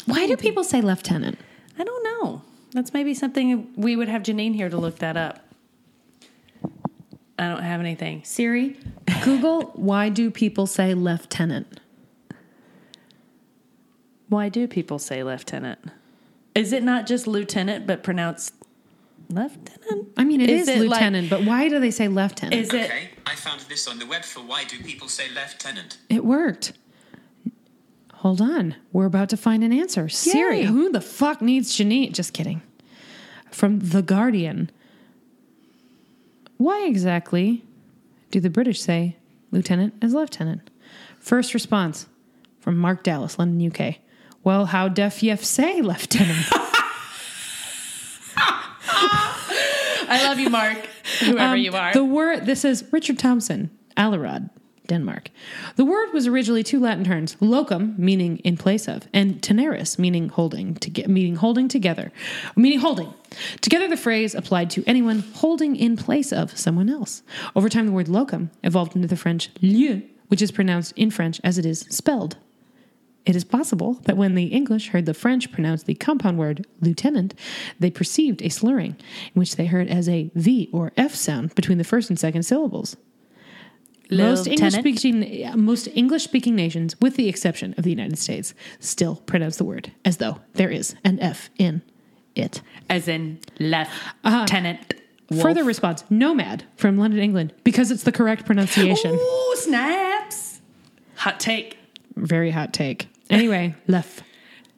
Why do people say lieutenant? I don't know. That's maybe something we would have Janine here to look that up. I don't have anything. Siri, Google, why do people say lieutenant? Why do people say lieutenant? Is it not just lieutenant but pronounced lieutenant? I mean, it is, it like- lieutenant, but why do they say lieutenant? Is it Okay, I found this on the web for why do people say lieutenant? It worked. Hold on. We're about to find an answer. Siri, who the fuck needs Janine? Just kidding. From The Guardian. Why exactly do the British say lieutenant as lieutenant? First response from Mark Dallas, London, UK. Well, how deaf yef say lieutenant? I love you, Mark. Whoever Um, you are. The word this is Richard Thompson, Allerod, Denmark. The word was originally two Latin terms: locum, meaning in place of, and teneris, meaning holding to get, meaning holding together, meaning holding. Together, the phrase applied to anyone holding in place of someone else. Over time, the word locum evolved into the French lieu, which is pronounced in French as it is spelled. It is possible that when the English heard the French pronounce the compound word lieutenant, they perceived a slurring, in which they heard as a V or F sound between the first and second syllables. Most English, speaking, most English speaking nations, with the exception of the United States, still pronounce the word as though there is an F in it. As in lieutenant. Uh, wolf. Further response: Nomad from London, England, because it's the correct pronunciation. Ooh, snaps. Hot take. Very hot take. Anyway, left.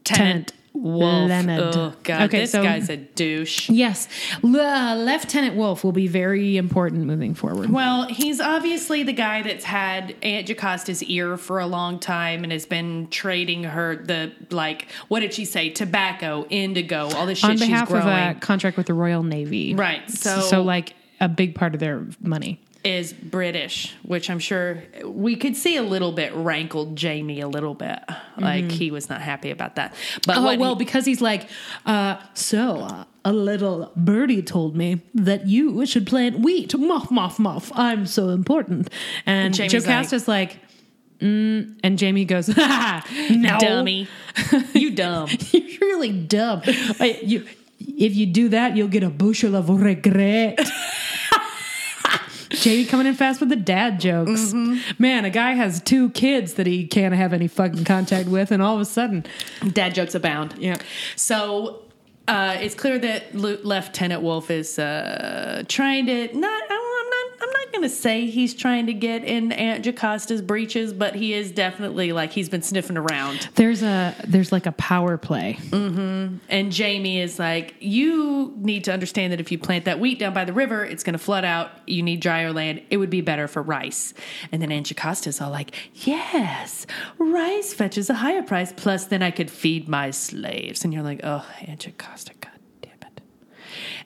Tenant Wolf. Leonard. Oh, God. Okay, this so- guy's a douche. Yes, Le- uh, Lieutenant Wolf will be very important moving forward. Well, he's obviously the guy that's had Aunt Jocasta's ear for a long time and has been trading her the like what did she say? Tobacco, indigo, all this shit on behalf she's of uh, a contract with the Royal Navy, Right, so- so like a big part of their money. Is British, which I'm sure we could see a little bit rankled Jamie a little bit. Like he was not happy about that. But Oh well, he- because he's like, uh, so uh, a little birdie told me that you should plant wheat. Muff, muff, muff. I'm so important. And Jamie's Jocasta's like, mm, and Jamie goes, ha, no, dummy, you dumb. You're really dumb. You, if you do that, you'll get a bushel of regret. Jamie coming in fast with the dad jokes. Man, a guy has two kids that he can't have any fucking contact with, and all of a sudden, Dad jokes abound. Yeah. So uh, it's clear that Lieutenant Wolf is uh, trying to not. Not. I'm not going to say he's trying to get in Aunt Jocasta's breeches, but he is definitely like he's been sniffing around. there's a there's like a power play. Mm-hmm. And Jamie is like, you need to understand that if you plant that wheat down by the river, it's going to flood out. You need drier land. It would be better for rice. And then Aunt Jocasta's all like, yes, rice fetches a higher price. Plus, then I could feed my slaves. And you're like, oh, Aunt Jocasta, god damn it.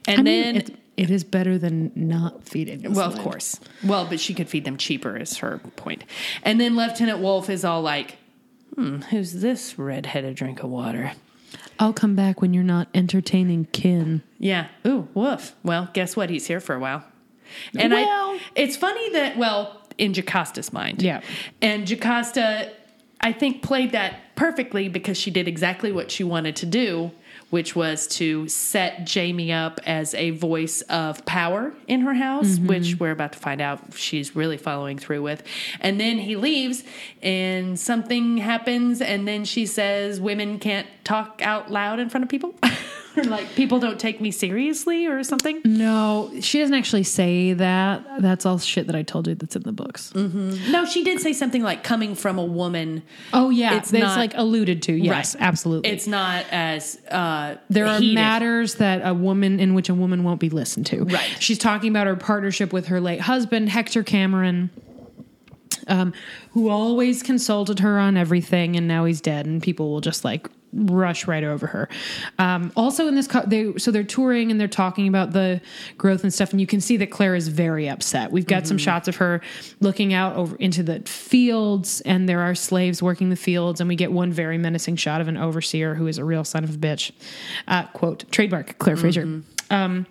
And I mean, then, it, is better than not feeding. this well, of course. Well, but she could feed them cheaper, is her point. And then Lieutenant Wolf is all like, hmm, who's this redheaded drink of water? I'll come back when you're not entertaining kin. Yeah. Ooh, woof. Well, guess what? He's here for a while. And Well- I it's funny that well, in Jocasta's mind. Yeah. And Jocasta I think played that perfectly because she did exactly what she wanted to do, which was to set Jamie up as a voice of power in her house, mm-hmm. which we're about to find out she's really following through with. And then he leaves, and something happens, and then she says, Women can't talk out loud in front of people. or like, people don't take me seriously, or something. No, she doesn't actually say that. That's all shit that I told you that's in the books. No, she did say something like coming from a woman. Oh yeah, It's it's, not- like alluded to. Yes, Right. absolutely. It's not as uh, there are heated. matters that a woman in which a woman won't be listened to. Right. She's talking about her partnership with her late husband Hector Cameron, um, who always consulted her on everything, and now he's dead, and people will just like rush right over her. Um, also, in this, co- they so they're touring and they're talking about the growth and stuff, and you can see that Claire is very upset. We've got some shots of her looking out over into the fields, and there are slaves working the fields, and we get one very menacing shot of an overseer who is a real son of a bitch. Uh, quote trademark Claire Fraser. Um,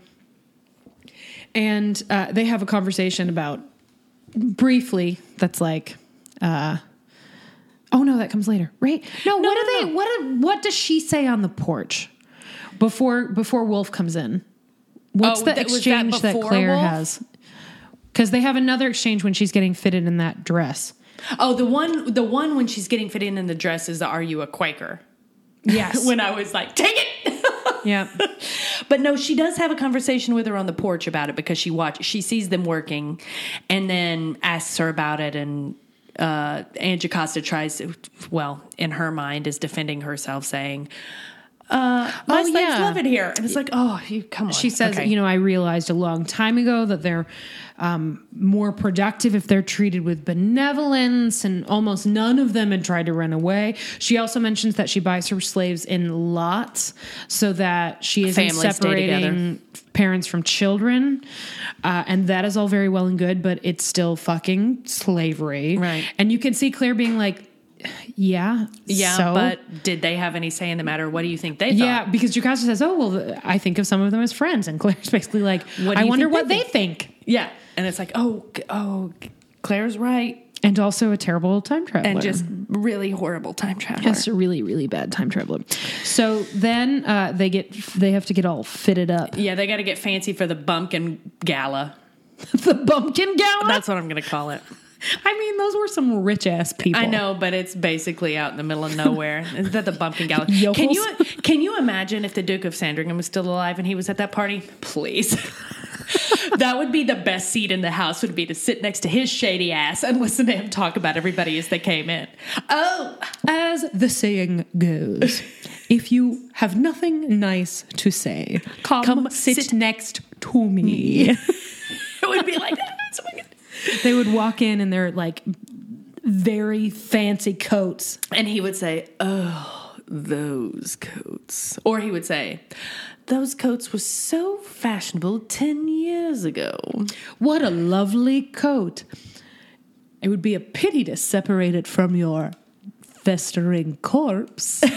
and uh, they have a conversation about briefly that's like uh oh no that comes later right no, No, what no, do they no. what do- what does she say on the porch before before wolf comes in what's Oh, the that- was that exchange that, claire Wolf? has because they have another exchange when she's getting fitted in that dress Oh, the one, the one when she's getting fitted in the dress is the "Are you a Quaker?" yes when I was like, "Take it." yeah But no, she does have a conversation with her on the porch about it because she watch she sees them working, and then asks her about it, and uh, Aunt Jocasta tries, well, in her mind, is defending herself, saying, uh, "My Oh, slaves yeah. love it here," and it's like, "Oh, you come on." She says, Okay. you know, I realized a long time ago that they're um, more productive if they're treated with benevolence, and almost none of them had tried to run away. She also mentions that she buys her slaves in lots so that she isn't Families separating parents from children. Uh, and that is all very well and good, but it's still fucking slavery. Right. And you can see Claire being like, yeah. yeah, so? but did they have any say in the matter? What do you think they thought? Yeah, because Jocasta says, "Oh well, I think of some of them as friends," and Claire's basically like, "I wonder what they they think." yeah, and it's like, oh, oh, Claire's right, And also a terrible time traveler, and just really horrible time traveler. Yes, a really, really bad time traveler. So then uh, they get they have to get all fitted up. Yeah, they got to get fancy for the bumpkin gala. the bumpkin gala. That's what I'm going to call it. I mean, those were some rich ass people. I know, but it's basically out in the middle of nowhere. Is that the bumpkin gala? Can you can you imagine if the Duke of Sandringham was still alive and he was at that party? Please. that would be the best seat in the house would be to sit next to his shady ass and listen to him talk about everybody as they came in. Oh, As the saying goes, if you have nothing nice to say, come, Come sit, sit next to me. it would be like that. I could- they would walk in in their like very fancy coats. And he would say, Oh, those coats. Or he would say, Those coats were so fashionable 10 years ago. What a lovely coat. It would be a pity to separate it from your festering corpse.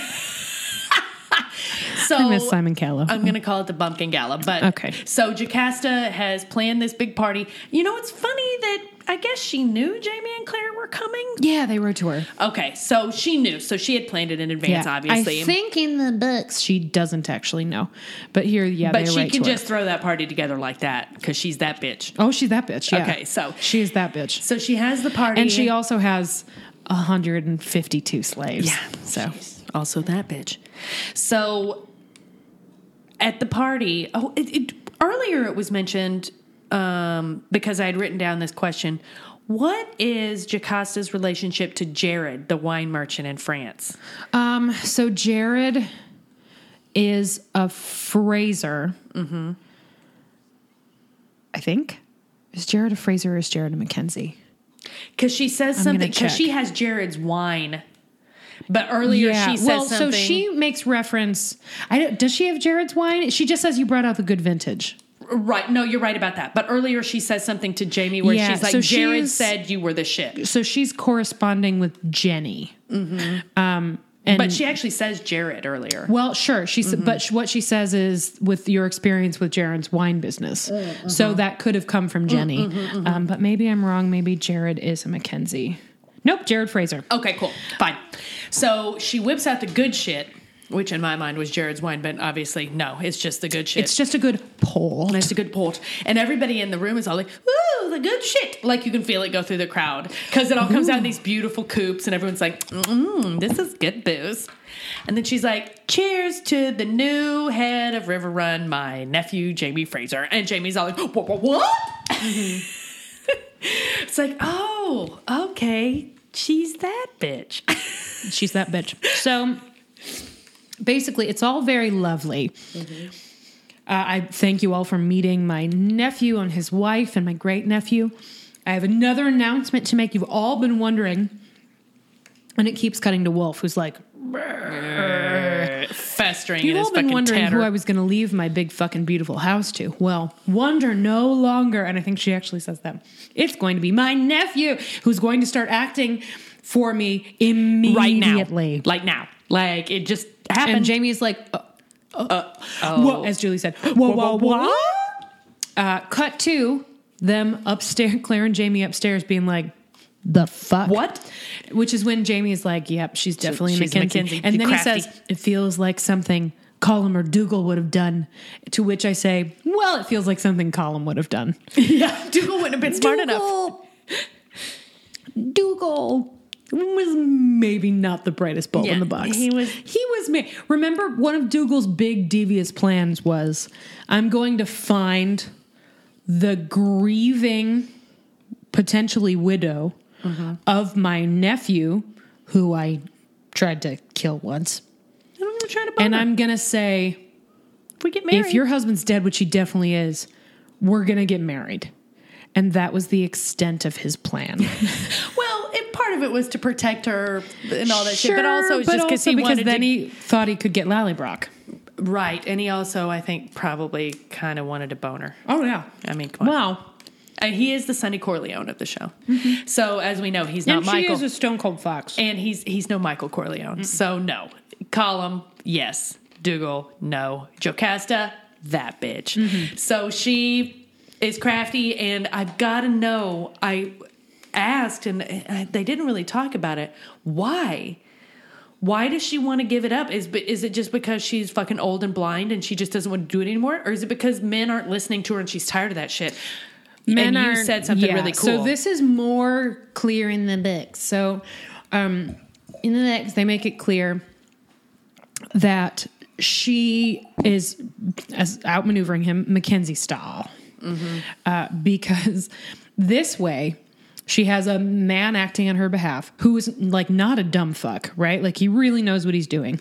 So I miss Simon Callow. I'm going to call it the Bumpkin Gala. But Okay. So Jocasta has planned this big party. You know, it's funny that I guess she knew Jamie and Claire were coming. yeah, they wrote to her. Okay, so she knew. So she had planned it in advance, obviously. I think in the books she doesn't actually know, but here, yeah, but they she can to her. just throw that party together like that because she's that bitch. Oh, she's that bitch. Yeah. Okay, so- she is that bitch, So she has the party. and she also has 152 slaves. Yeah. So She's also that bitch. So at the party, oh, it, it, earlier it was mentioned um, because I had written down this question. What is Jocasta's relationship to Jared, the wine merchant in France? Um, so Jared is a Fraser. Mm-hmm. I think. Is Jared a Fraser or is Jared a Mackenzie? Because she says gonna something. Because she has Jared's wine, but earlier she says well, something. so she makes reference. I don't, does she have Jared's wine? She just says you brought out the good vintage. right? No, you're right about that. But earlier she says something to Jamie where Yeah, she's like, so "Jared she's- said you were the shit," So she's corresponding with Jenny. Mm-hmm. Um, and but she actually says Jared earlier. Well, sure. She said, but mm-hmm. what she says is with your experience with Jared's wine business. Mm, so mm-hmm. that could have come from Jenny. Mm, mm, um, but maybe I'm wrong. Maybe Jared is a Mackenzie. Nope, Jared Fraser. Okay, cool. Fine. So she whips out the good shit which in my mind was Jared's wine, but obviously no, it's just the good shit. It's just a good pull. It's a good port. And everybody in the room is all like, ooh, the good shit. Like you can feel it go through the crowd because it all comes out in these beautiful coops and everyone's like, mm, this is good booze. And then she's like, cheers to the new head of River Run, my nephew, Jamie Fraser. And Jamie's all like, what? what, what? it's like, oh, okay. She's that bitch. She's that bitch. So basically, it's all very lovely. Mm-hmm. Uh, I thank you all for meeting my nephew and his wife and my great nephew. I have another announcement to make. You've all been wondering, and it keeps cutting to Wolf, who's like, Festering You've his all been fucking wondering tatter. who I was going to leave my big fucking beautiful house to. Well, wonder no longer, and I think she actually says that. It's going to be my nephew who's going to start acting for me right now. immediately. Like now. Like it just happened. And Jamie's like, uh, oh. whoa, as Julie said, whoa, whoa, whoa. Uh, cut to them upstairs, Claire and Jamie upstairs being like, the fuck? What? Which is when Jamie is like, yep, she's definitely she's Mackenzie. Mackenzie. And then crafty. he says, it feels like something Colum or Dougal would have done. To which I say, well, it feels like something Colum would have done. yeah. Dougal wouldn't have been smart enough. Dougal, Dougal was maybe not the brightest bulb Yeah, in the box. he was- He was. Ma- Remember, one of Dougal's big devious plans was, I'm going to find the grieving, potentially widow Mm-hmm. of my nephew, who I tried to kill once, And I'm gonna try to and. I'm gonna say, if we get married. if your husband's dead, which he definitely is, we're gonna get married. And that was the extent of his plan. well, it, part of it was to protect her and all that shit, but Sure, also it's but just also because he because then to, he thought he could get Lallybroch. right, and he also I think probably kind of wanted a boner. Oh yeah. I mean, come on. Wow. Uh, he is the Sonny Corleone of the show. So as we know, he's not And she Michael, is a stone cold fox. and he's he's no Michael Corleone. So no, Colum, yes. Dougal, no. Jocasta, that bitch. So she is crafty, and I've got to know. I asked, and uh, they didn't really talk about it. Why? Why does she want to give it up? Is is it just because she's fucking old and blind and she just doesn't want to do it anymore, or is it because men aren't listening to her and she's tired of that shit? And you aren't- said something yeah, really cool. So this is more clear in the book. So um, in the next, they make it clear that she is as outmaneuvering him Mackenzie style, uh, because this way. She has a man acting on her behalf who is like not a dumb fuck, right? Like he really knows what he's doing,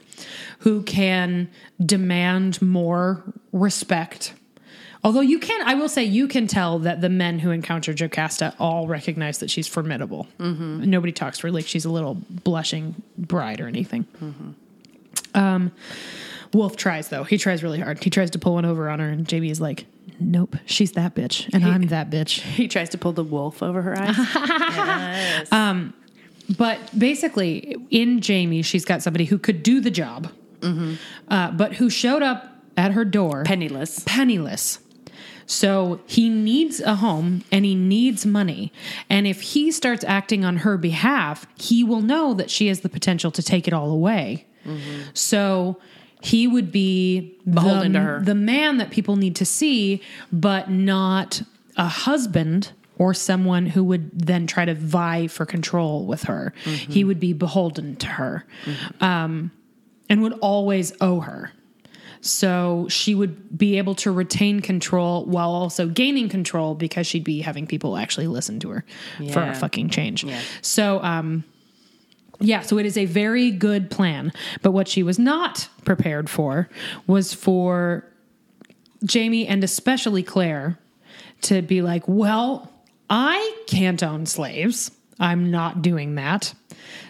who can demand more respect Although you can, I will say, you can tell that the men who encounter Jocasta all recognize that she's formidable. Nobody talks to her like she's a little blushing bride or anything. Um, Wolf tries though; he tries really hard. He tries to pull one over on her, and JB is like, "Nope, she's that bitch, and I'm that bitch." he tries to pull the wolf over her eyes. But basically, in Jamie, she's got somebody who could do the job, uh, but who showed up at her door Penniless. penniless. So he needs a home and he needs money. And if he starts acting on her behalf, he will know that she has the potential to take it all away. Mm-hmm. So he would be Beholden the, to her. the man that people need to see, but not a husband or someone who would then try to vie for control with her. Mm-hmm. He would be beholden to her mm-hmm. um, and would always owe her. So she would be able to retain control while also gaining control because she'd be having people actually listen to her for a fucking change. Yeah. So, um, yeah, so it is a very good plan. But what she was not prepared for was for Jamie and especially Claire to be like, well, I can't own slaves. I'm not doing that.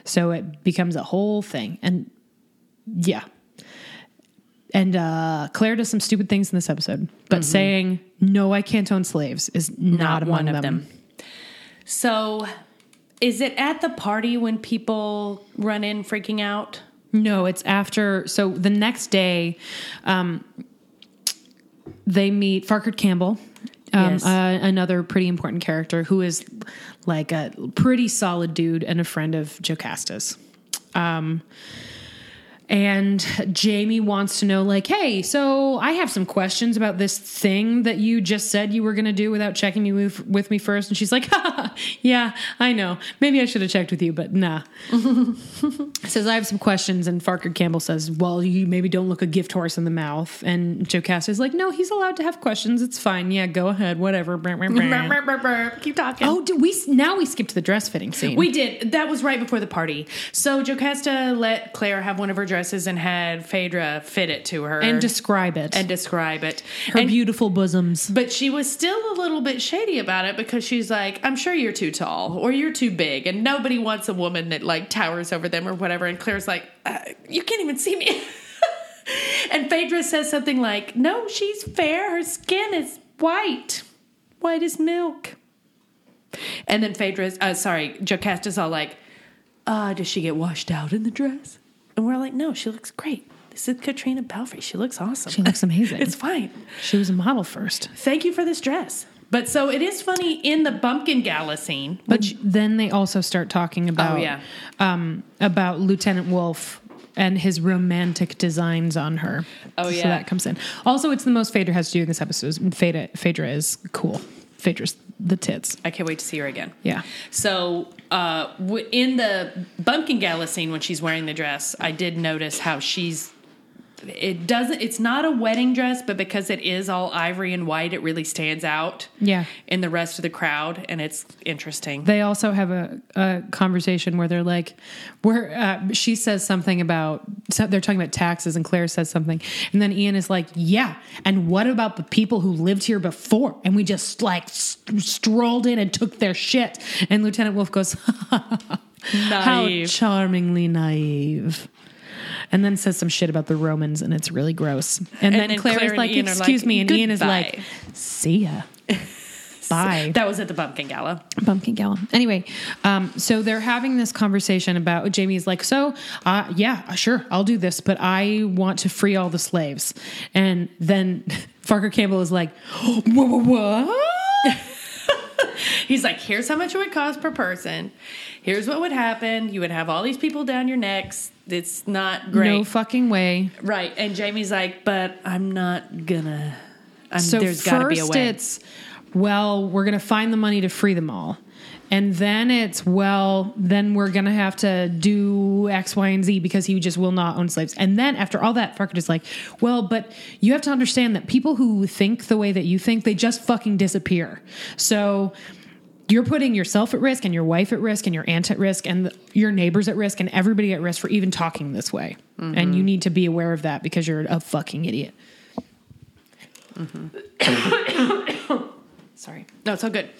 So it becomes a whole thing. And yeah. And uh, Claire does some stupid things in this episode, but saying, no, I can't own slaves is not, among one of them. them. So, is it at the party when people run in freaking out? No, it's after. So the next day, um, they meet Farquhar Campbell, um, Yes. uh, another pretty important character who is like a pretty solid dude and a friend of Jocasta's. Um, and Jamie wants to know, like, hey, so I have some questions about this thing that you just said you were going to do without checking me with, with me first. And she's like, yeah, I know. Maybe I should have checked with you, but nah. says, I have some questions. And Farquhar Campbell says, well, you maybe don't look a gift horse in the mouth. And Jocasta's like, no, he's allowed to have questions. It's fine. Yeah, go ahead. Whatever. Keep talking. Oh, did we now we skipped the dress fitting scene. We did. That was right before the party. So Jocasta let Claire have one of her dresses and had Phaedra fit it to her and describe it. and describe it. her And- beautiful bosoms. But she was still a little bit shady about it because she's like, I'm sure you're too tall or you're too big, and nobody wants a woman that like towers over them or whatever. And Claire's like, uh, You can't even see me. and Phaedra says something like, No, she's fair. Her skin is white, white as milk. And then Phaedra's, uh, sorry, Jocasta's all like, uh, Does she get washed out in the dress? And we're like, No, she looks great. This is Caitriona Balfe. She looks awesome. She looks amazing. it's fine She was a model first. thank you for this dress. But so it is funny in the bumpkin gala scene, But which then they also start talking about Oh, yeah. um, about Lieutenant Wolf and his romantic designs on her. Oh, yeah, so that comes in. Also, it's the most Phaedra has to do in this episode. Phaedra, Phaedra is cool. Phaedra's the tits. I can't wait to see her again. Yeah. So uh, in the bumpkin gala scene when she's wearing the dress, I did notice how she's. It doesn't. It's not a wedding dress, but because it is all ivory and white, it really stands out. Yeah. In the rest of the crowd, and it's interesting. They also have a, a conversation where they're like, where uh, she says something about, so they're talking about taxes, and Claire says something. And then Ian is like, yeah. And what about the people who lived here before? And we just like s- strolled in and took their shit. And Lieutenant Wolf goes, how charmingly naive. And then says some shit about the Romans, and it's really gross. And, then, then Claire, Claire is and like, "Excuse like, me," and Ian is like, "See ya." Bye. That was at the bumpkin gala. Pumpkin Gala. Anyway, um, so they're having this conversation about Jamie's like, so uh, yeah, sure, I'll do this, but I want to free all the slaves. And then Farquhar Campbell is like, what? He's like, here's how much it would cost per person. Here's what would happen. You would have all these people down your necks. It's not great. No fucking way. right. And Jamie's like, but I'm not gonna. I'm, So there's got to be a first way. it's, well, we're going to find the money to free them all. And then it's, well, then we're going to have to do X, Y, and Z because he just will not own slaves. And then after all that, Farquhar is like, well, but you have to understand that people who think the way that you think, they just fucking disappear. So you're putting yourself at risk and your wife at risk and your aunt at risk and the, your neighbors at risk and everybody at risk for even talking this way. And you need to be aware of that because you're a fucking idiot. Sorry. No, it's all good.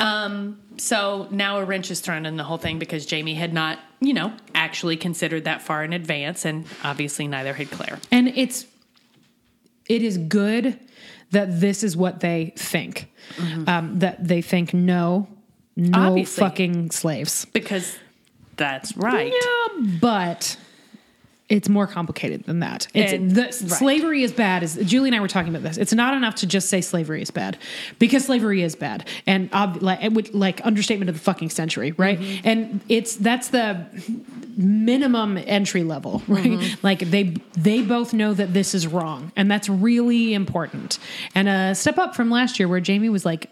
Um, so now a wrench is thrown in the whole thing because Jamie had not, you know, actually considered that far in advance, and obviously neither had Claire. And it's it is good that this is what they think. Um, that they think no, no Obviously. fucking slaves. Because that's right. Yeah, but it's more complicated than that. It's And- the right. slavery is bad. Is Julie and I were talking about this? It's not enough to just say slavery is bad because slavery is bad, and ob- like it would like understatement of the fucking century, right? Mm-hmm. And it's that's the minimum entry level, right? Mm-hmm. Like they they both know that this is wrong, and that's really important. And a step up from last year where Jamie was like.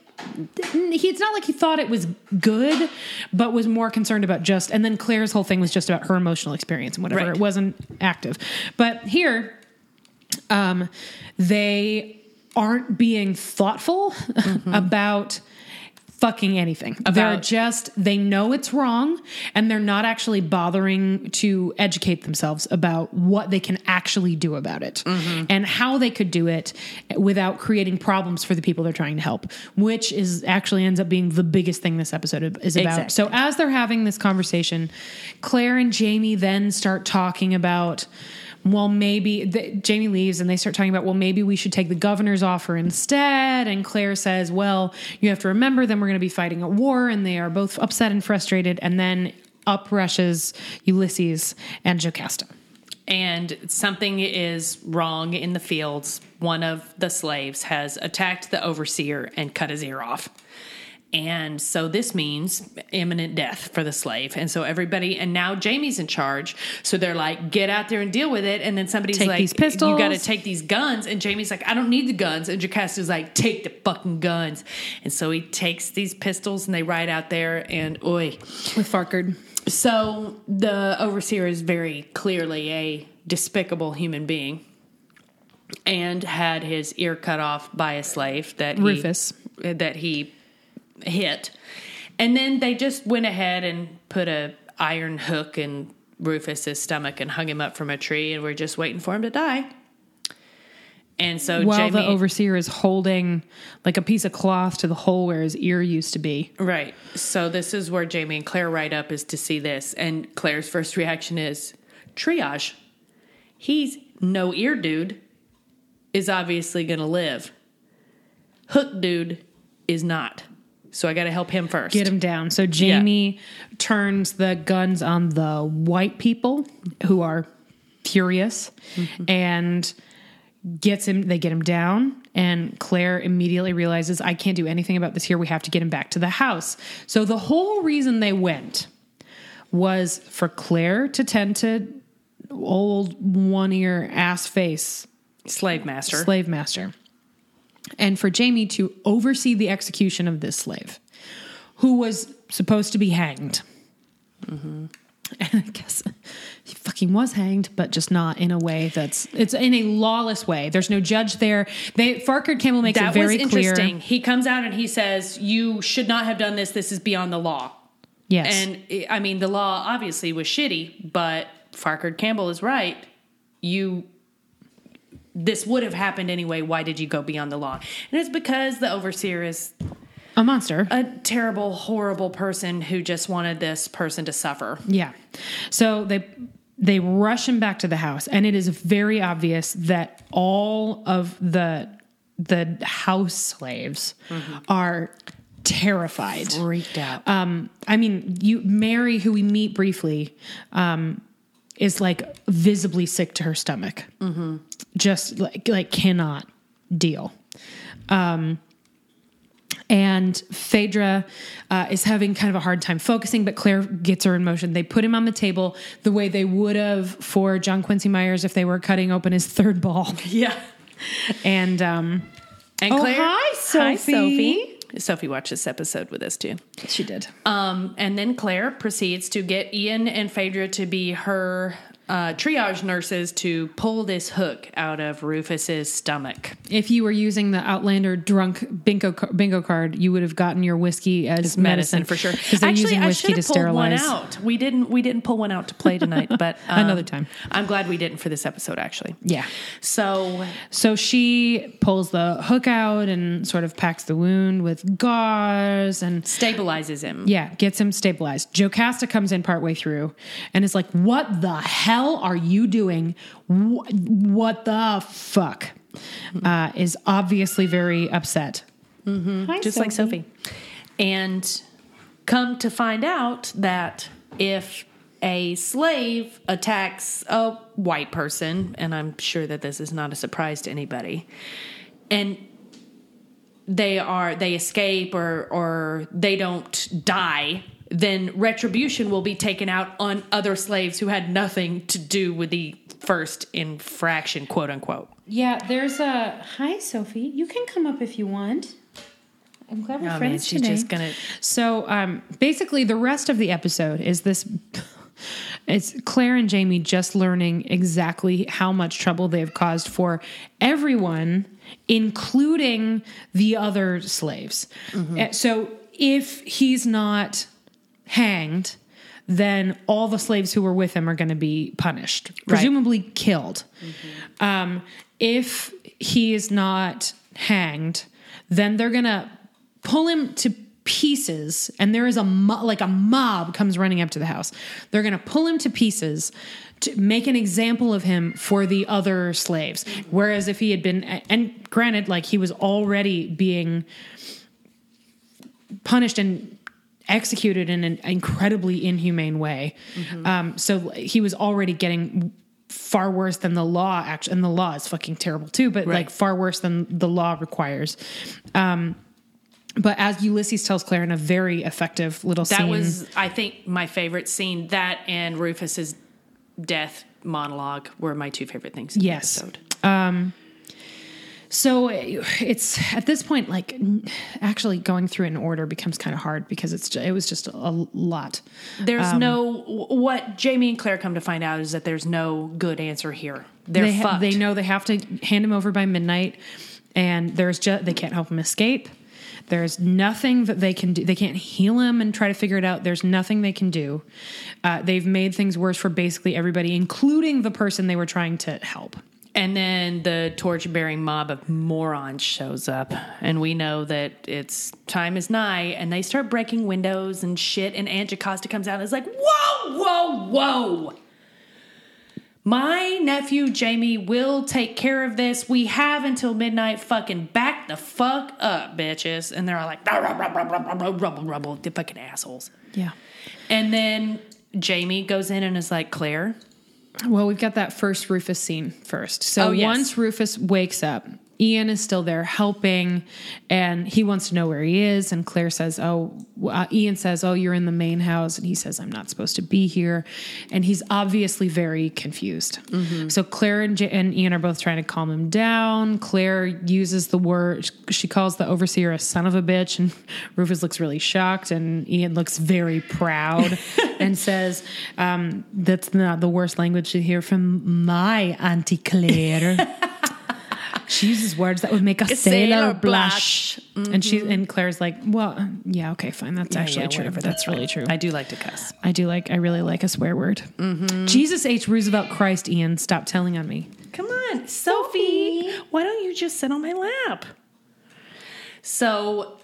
He, it's not like he thought it was good, but was more concerned about just. And then Claire's whole thing was just about her emotional experience and whatever. Right. It wasn't active. But here, um, they aren't being thoughtful about fucking anything. they're just they know it's wrong and they're not actually bothering to educate themselves about what they can actually do about it mm-hmm. and how they could do it without creating problems for the people they're trying to help, which is actually ends up being the biggest thing this episode is about. Exactly. So as they're having this conversation, Claire and Jamie then start talking about well, maybe the, Jamie leaves and they start talking about, well, maybe we should take the governor's offer instead. And Claire says, well, you have to remember, then we're going to be fighting a war. And they are both upset and frustrated. And then up rushes Ulysses and Jocasta. and something is wrong in the fields. One of the slaves has attacked the overseer and cut his ear off. And so this means imminent death for the slave. And so everybody, and now Jamie's in charge. So they're like, get out there and deal with it. And then somebody's Take like, these you got to take these guns. And Jamie's like, I don't need the guns. And Jocasta's like, take the fucking guns. And so he takes these pistols and they ride out there and oi. with Farkard. So the overseer is very clearly a despicable human being and had his ear cut off by a slave that he, Rufus. that he hit. And then they just went ahead and put a iron hook in Rufus's stomach and hung him up from a tree and we're just waiting for him to die. And so While Jamie the overseer is holding like a piece of cloth to the hole where his ear used to be. Right. So this is where Jamie and Claire ride up is to see this. And Claire's first reaction is triage. He's no ear dude is obviously going to live. Hook dude is not. So I got to help him first. Get him down. So Jamie turns the guns on the white people who are furious mm-hmm. and gets him they get him down and Claire immediately realizes I can't do anything about this here. We have to get him back to the house. So the whole reason they went was for Claire to tend to old one ear ass face Slave master. slave master, and for Jamie to oversee the execution of this slave, who was supposed to be hanged. Mm-hmm. And I guess he fucking was hanged, but just not in a way that's it's in a lawless way. There's no judge there. They Farquhar Campbell makes that it very was clear. interesting. He comes out and he says, You should not have done this. This is beyond the law. Yes, And I mean, the law obviously was shitty, but Farquhar Campbell is right. You, this would have happened anyway. Why did you go beyond the law? And it's because the overseer is a monster. a terrible, horrible person who just wanted this person to suffer. Yeah. So they they rush him back to the house and it is very obvious that all of the the house slaves are terrified. Freaked out. Um I mean, you Mary who we meet briefly um is like visibly sick to her stomach. Just like like cannot deal. Um and Phaedra uh, is having kind of a hard time focusing, but Claire gets her in motion. They put him on the table the way they would have for John Quincy Myers if they were cutting open his third ball. yeah. And um, And Oh, Claire, hi, Hi, Sophie. Sophie. Sophie watched this episode with us too. she did. Um, and then Claire proceeds to get Ian and Phaedra to be her uh, triage nurses to pull this hook out of Rufus's stomach. If you were using the Outlander drunk bingo bingo card, you would have gotten your whiskey as medicine, medicine for sure. because they're Actually, using whiskey to pulled one sterilize. out. We didn't. We didn't pull one out to play tonight, but um, Another time. I'm glad we didn't for this episode. Actually, Yeah. So So she pulls the hook out and sort of packs the wound with gauze and stabilizes him. Yeah, gets him stabilized. Jocasta comes in partway through and is like, "What the hell are you doing? Wh- What the fuck?" Uh, is obviously very upset. Hi, just like Sophie. And come to find out that if a slave attacks a white person, and I'm sure that this is not a surprise to anybody, and they are they escape or or they don't die, then retribution will be taken out on other slaves who had nothing to do with the first infraction, quote unquote. Yeah, there's a hi, Sophie. You can come up if you want. I'm glad we're Oh, man, friends she's today. just gonna- So, um, basically, the rest of the episode is this. It's Claire and Jamie just learning exactly how much trouble they've caused for everyone, including the other slaves. Uh, So, if he's not hanged, then all the slaves who were with him are going to be punished, presumably killed. Um, if he is not hanged, then they're going to pull him to pieces and there is a mo- like a mob comes running up to the house. They're going to pull him to pieces to make an example of him for the other slaves. Whereas if he had been and granted like he was already being punished and executed in an incredibly inhumane way um, so he was already getting far worse than the law actually and the law is fucking terrible too but like far worse than the law requires um, but as Ulysses tells Claire in a very effective little That scene, That was, I think, my favorite scene. That and Rufus's death monologue were my two favorite things. In Yes. The episode. So it's at this point, like actually going through it in order becomes kind of hard because it's it was just a lot. There's Um, no what Jamie and Claire come to find out is that there's no good answer here. They're they, ha- they know they have to hand him over by midnight, and there's just they can't help him escape. There's nothing that they can do. They can't heal him and try to figure it out. There's nothing they can do. Uh, they've made things worse for basically everybody, including the person they were trying to help. And then the torch bearing mob of morons shows up, and we know that it's time is nigh, and they start breaking windows and shit. And Aunt Jocasta comes out and is like, Whoa, whoa, whoa. My nephew Jamie will take care of this. We have until midnight. Fucking back the fuck up, bitches. And they're all like, rubble, rubble, rubble, rubble, the fucking assholes. Yeah. And then Jamie goes in and is like, Claire, Well, we've got that first Rufus scene first. So Oh, yes. once Rufus wakes up, Ian is still there helping, and he wants to know where he is. And Claire says, "Oh, uh, Ian says, oh, you're in the main house," and he says, "I'm not supposed to be here," and he's obviously very confused. So Claire and, J- and Ian are both trying to calm him down. Claire uses the word she calls the overseer a son of a bitch, and Rufus looks really shocked, and Ian looks very proud and says, um, "That's not the worst language to hear from my Auntie Claire." She uses words that would make a, sailor, sailor blush. And she mm-hmm. and Claire's like, well, yeah, okay, fine. That's actually yeah, true. whatever, That's, really true. I do like to cuss. I do like, I really like a swear word. Mm-hmm. Jesus H. Roosevelt Christ, Ian, stop telling on me. Come on, Sophie. Why don't you just sit on my lap? So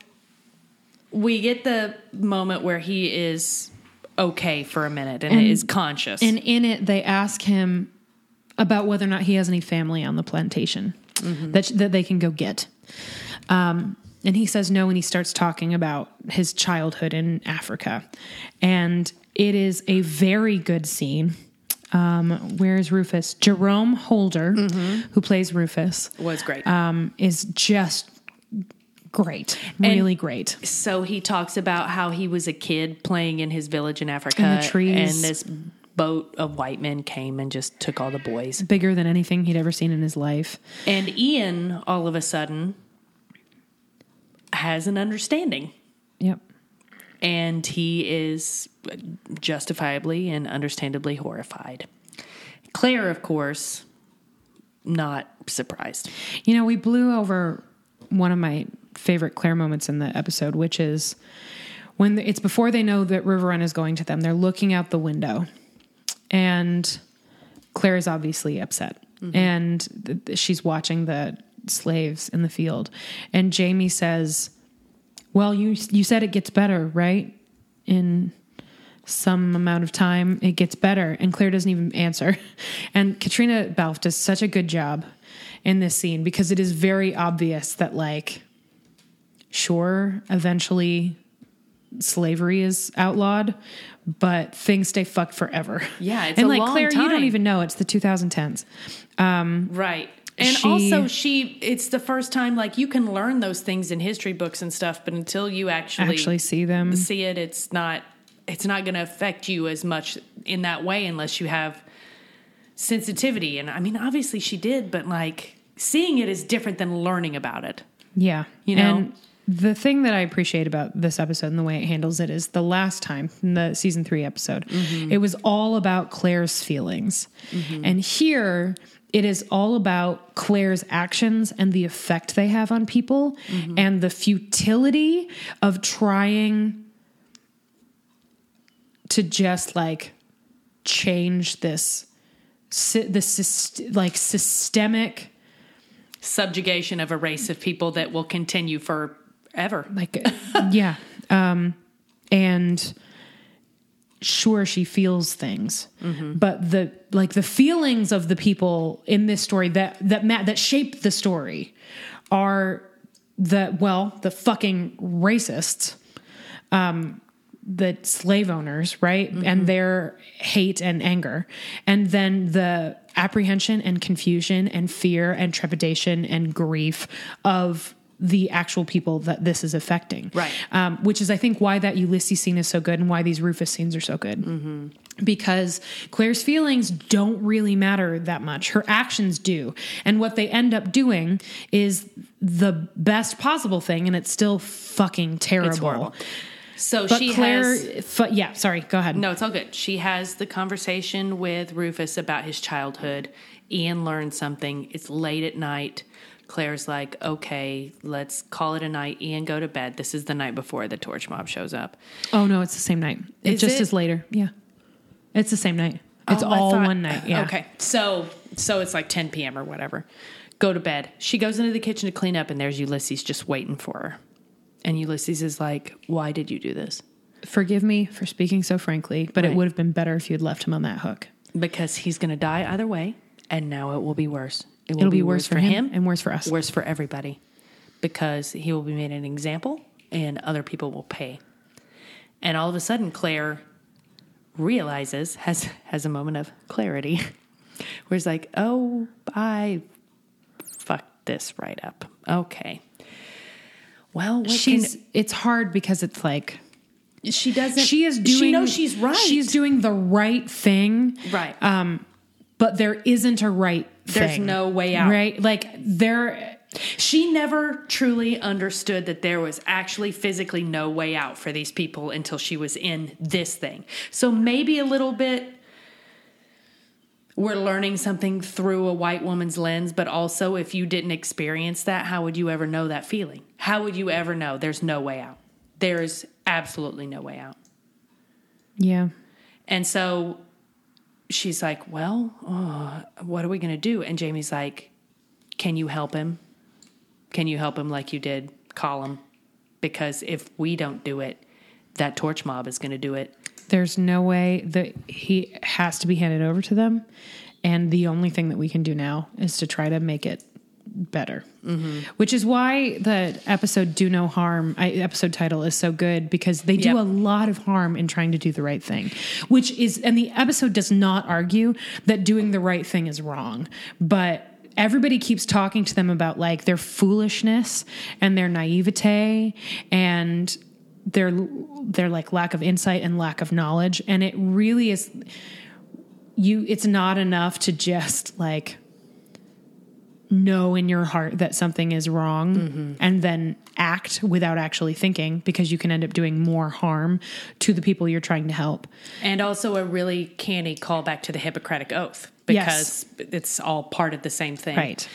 we get the moment where he is okay for a minute and, And- is conscious. And in it, they ask him about whether or not he has any family on the plantation that, that they can go get. Um, and he says no, and he starts talking about his childhood in Africa. And it is a very good scene. Um, where's Rufus? Jerome Holder, who plays Rufus, was great. um, is just great, really great. so he talks about how he was a kid playing in his village in Africa. In the trees. And this boat of white men came and just took all the boys. Bigger than anything he'd ever seen in his life. And Ian, all of a sudden, has an understanding. Yep. and he is justifiably and understandably horrified. Claire, of course, not surprised. You know, we blew over one of my favorite Claire moments in the episode, which is when it's before they know that River Run is going to them. They're looking out the window, and Claire is obviously upset, mm-hmm. and th- th- she's watching the slaves in the field. And Jamie says, "Well, you you said it gets better, right? In some amount of time, it gets better." And Claire doesn't even answer. And Caitriona Balfe does such a good job in this scene because it is very obvious that, like, sure, eventually slavery is outlawed, but things stay fucked forever. Yeah, it's and like Claire, you don't even know it's the 2010s. Um, right. And She- also, she, it's the first time, like, you can learn those things in history books and stuff, but until you actually, Actually see them. see it, it's not, it's not going to affect you as much in that way unless you have sensitivity. And I mean, obviously she did, but like, seeing it is different than learning about it. Yeah. You know? And the thing that I appreciate about this episode and the way it handles it is the last time in the season three episode, mm-hmm. it was all about Claire's feelings. Mm-hmm. And here, it is all about Claire's actions and the effect they have on people mm-hmm. and the futility of trying to just like change this, this like systemic subjugation of a race of people that will continue forever. like yeah. Um and sure she feels things. But the like the feelings of the people in this story that that that shape the story are the well the fucking racists um the slave owners right? And their hate and anger. And then the apprehension and confusion and fear and trepidation and grief of the actual people that this is affecting. Right. Um, which is, I think, why that Ulysses scene is so good and why these Rufus scenes are so good. Because Claire's feelings don't really matter that much. Her actions do. And what they end up doing is the best possible thing, and it's still fucking terrible. So But she Claire, has fu- yeah, sorry, go ahead. No, it's all good. She has the conversation with Rufus about his childhood. Ian learned something. It's late at night. Claire's like, okay, let's call it a night. Ian, go to bed. This is the night before the torch mob shows up. Oh no, it's the same night. It just it? is later. Yeah, it's the same night. Oh, it's Oh, all thought- one night. Yeah. Okay. So so it's like 10 p.m. or whatever. Go to bed. She goes into the kitchen to clean up, and there's Ulysses just waiting for her. And Ulysses is like, "Why did you do this?" Forgive me for speaking so frankly, but Right. it would have been better if you had left him on that hook. Because he's going to die either way, and now it will be worse. It will It'll be worse for him and worse for us. worse for everybody because he will be made an example and other people will pay. And all of a sudden, Claire realizes, has, has a moment of clarity where it's like, oh, I fucked this right up. Okay. Well, She's. can- it's hard because it's like she doesn't. she is doing. She knows she's right. She's doing the right thing. right. Um, but there isn't a right. There's thing, no way out. Right. Like there. She never truly understood that there was actually physically no way out for these people until she was in this thing. So maybe a little bit we're learning something through a white woman's lens, but also if you didn't experience that, how would you ever know that feeling? How would you ever know there's no way out? There is absolutely no way out. Yeah. And so she's like, Well, uh, what are we going to do? And Jamie's like, Can you help him? Can you help him like you did? Call him. Because if we don't do it, that torch mob is going to do it. There's no way that he has to be handed over to them. And the only thing that we can do now is to try to make it better. Which is why the episode Do No Harm I, episode title is so good because they do Yep. a lot of harm in trying to do the right thing. Which is, and the episode does not argue that doing the right thing is wrong. But everybody keeps talking to them about like their foolishness and their naivete and their their like lack of insight and lack of knowledge and it really is you it's not enough to just like know in your heart that something is wrong and then act without actually thinking because you can end up doing more harm to the people you're trying to help. And also a really canny callback to the Hippocratic Oath because it's all part of the same thing. Right.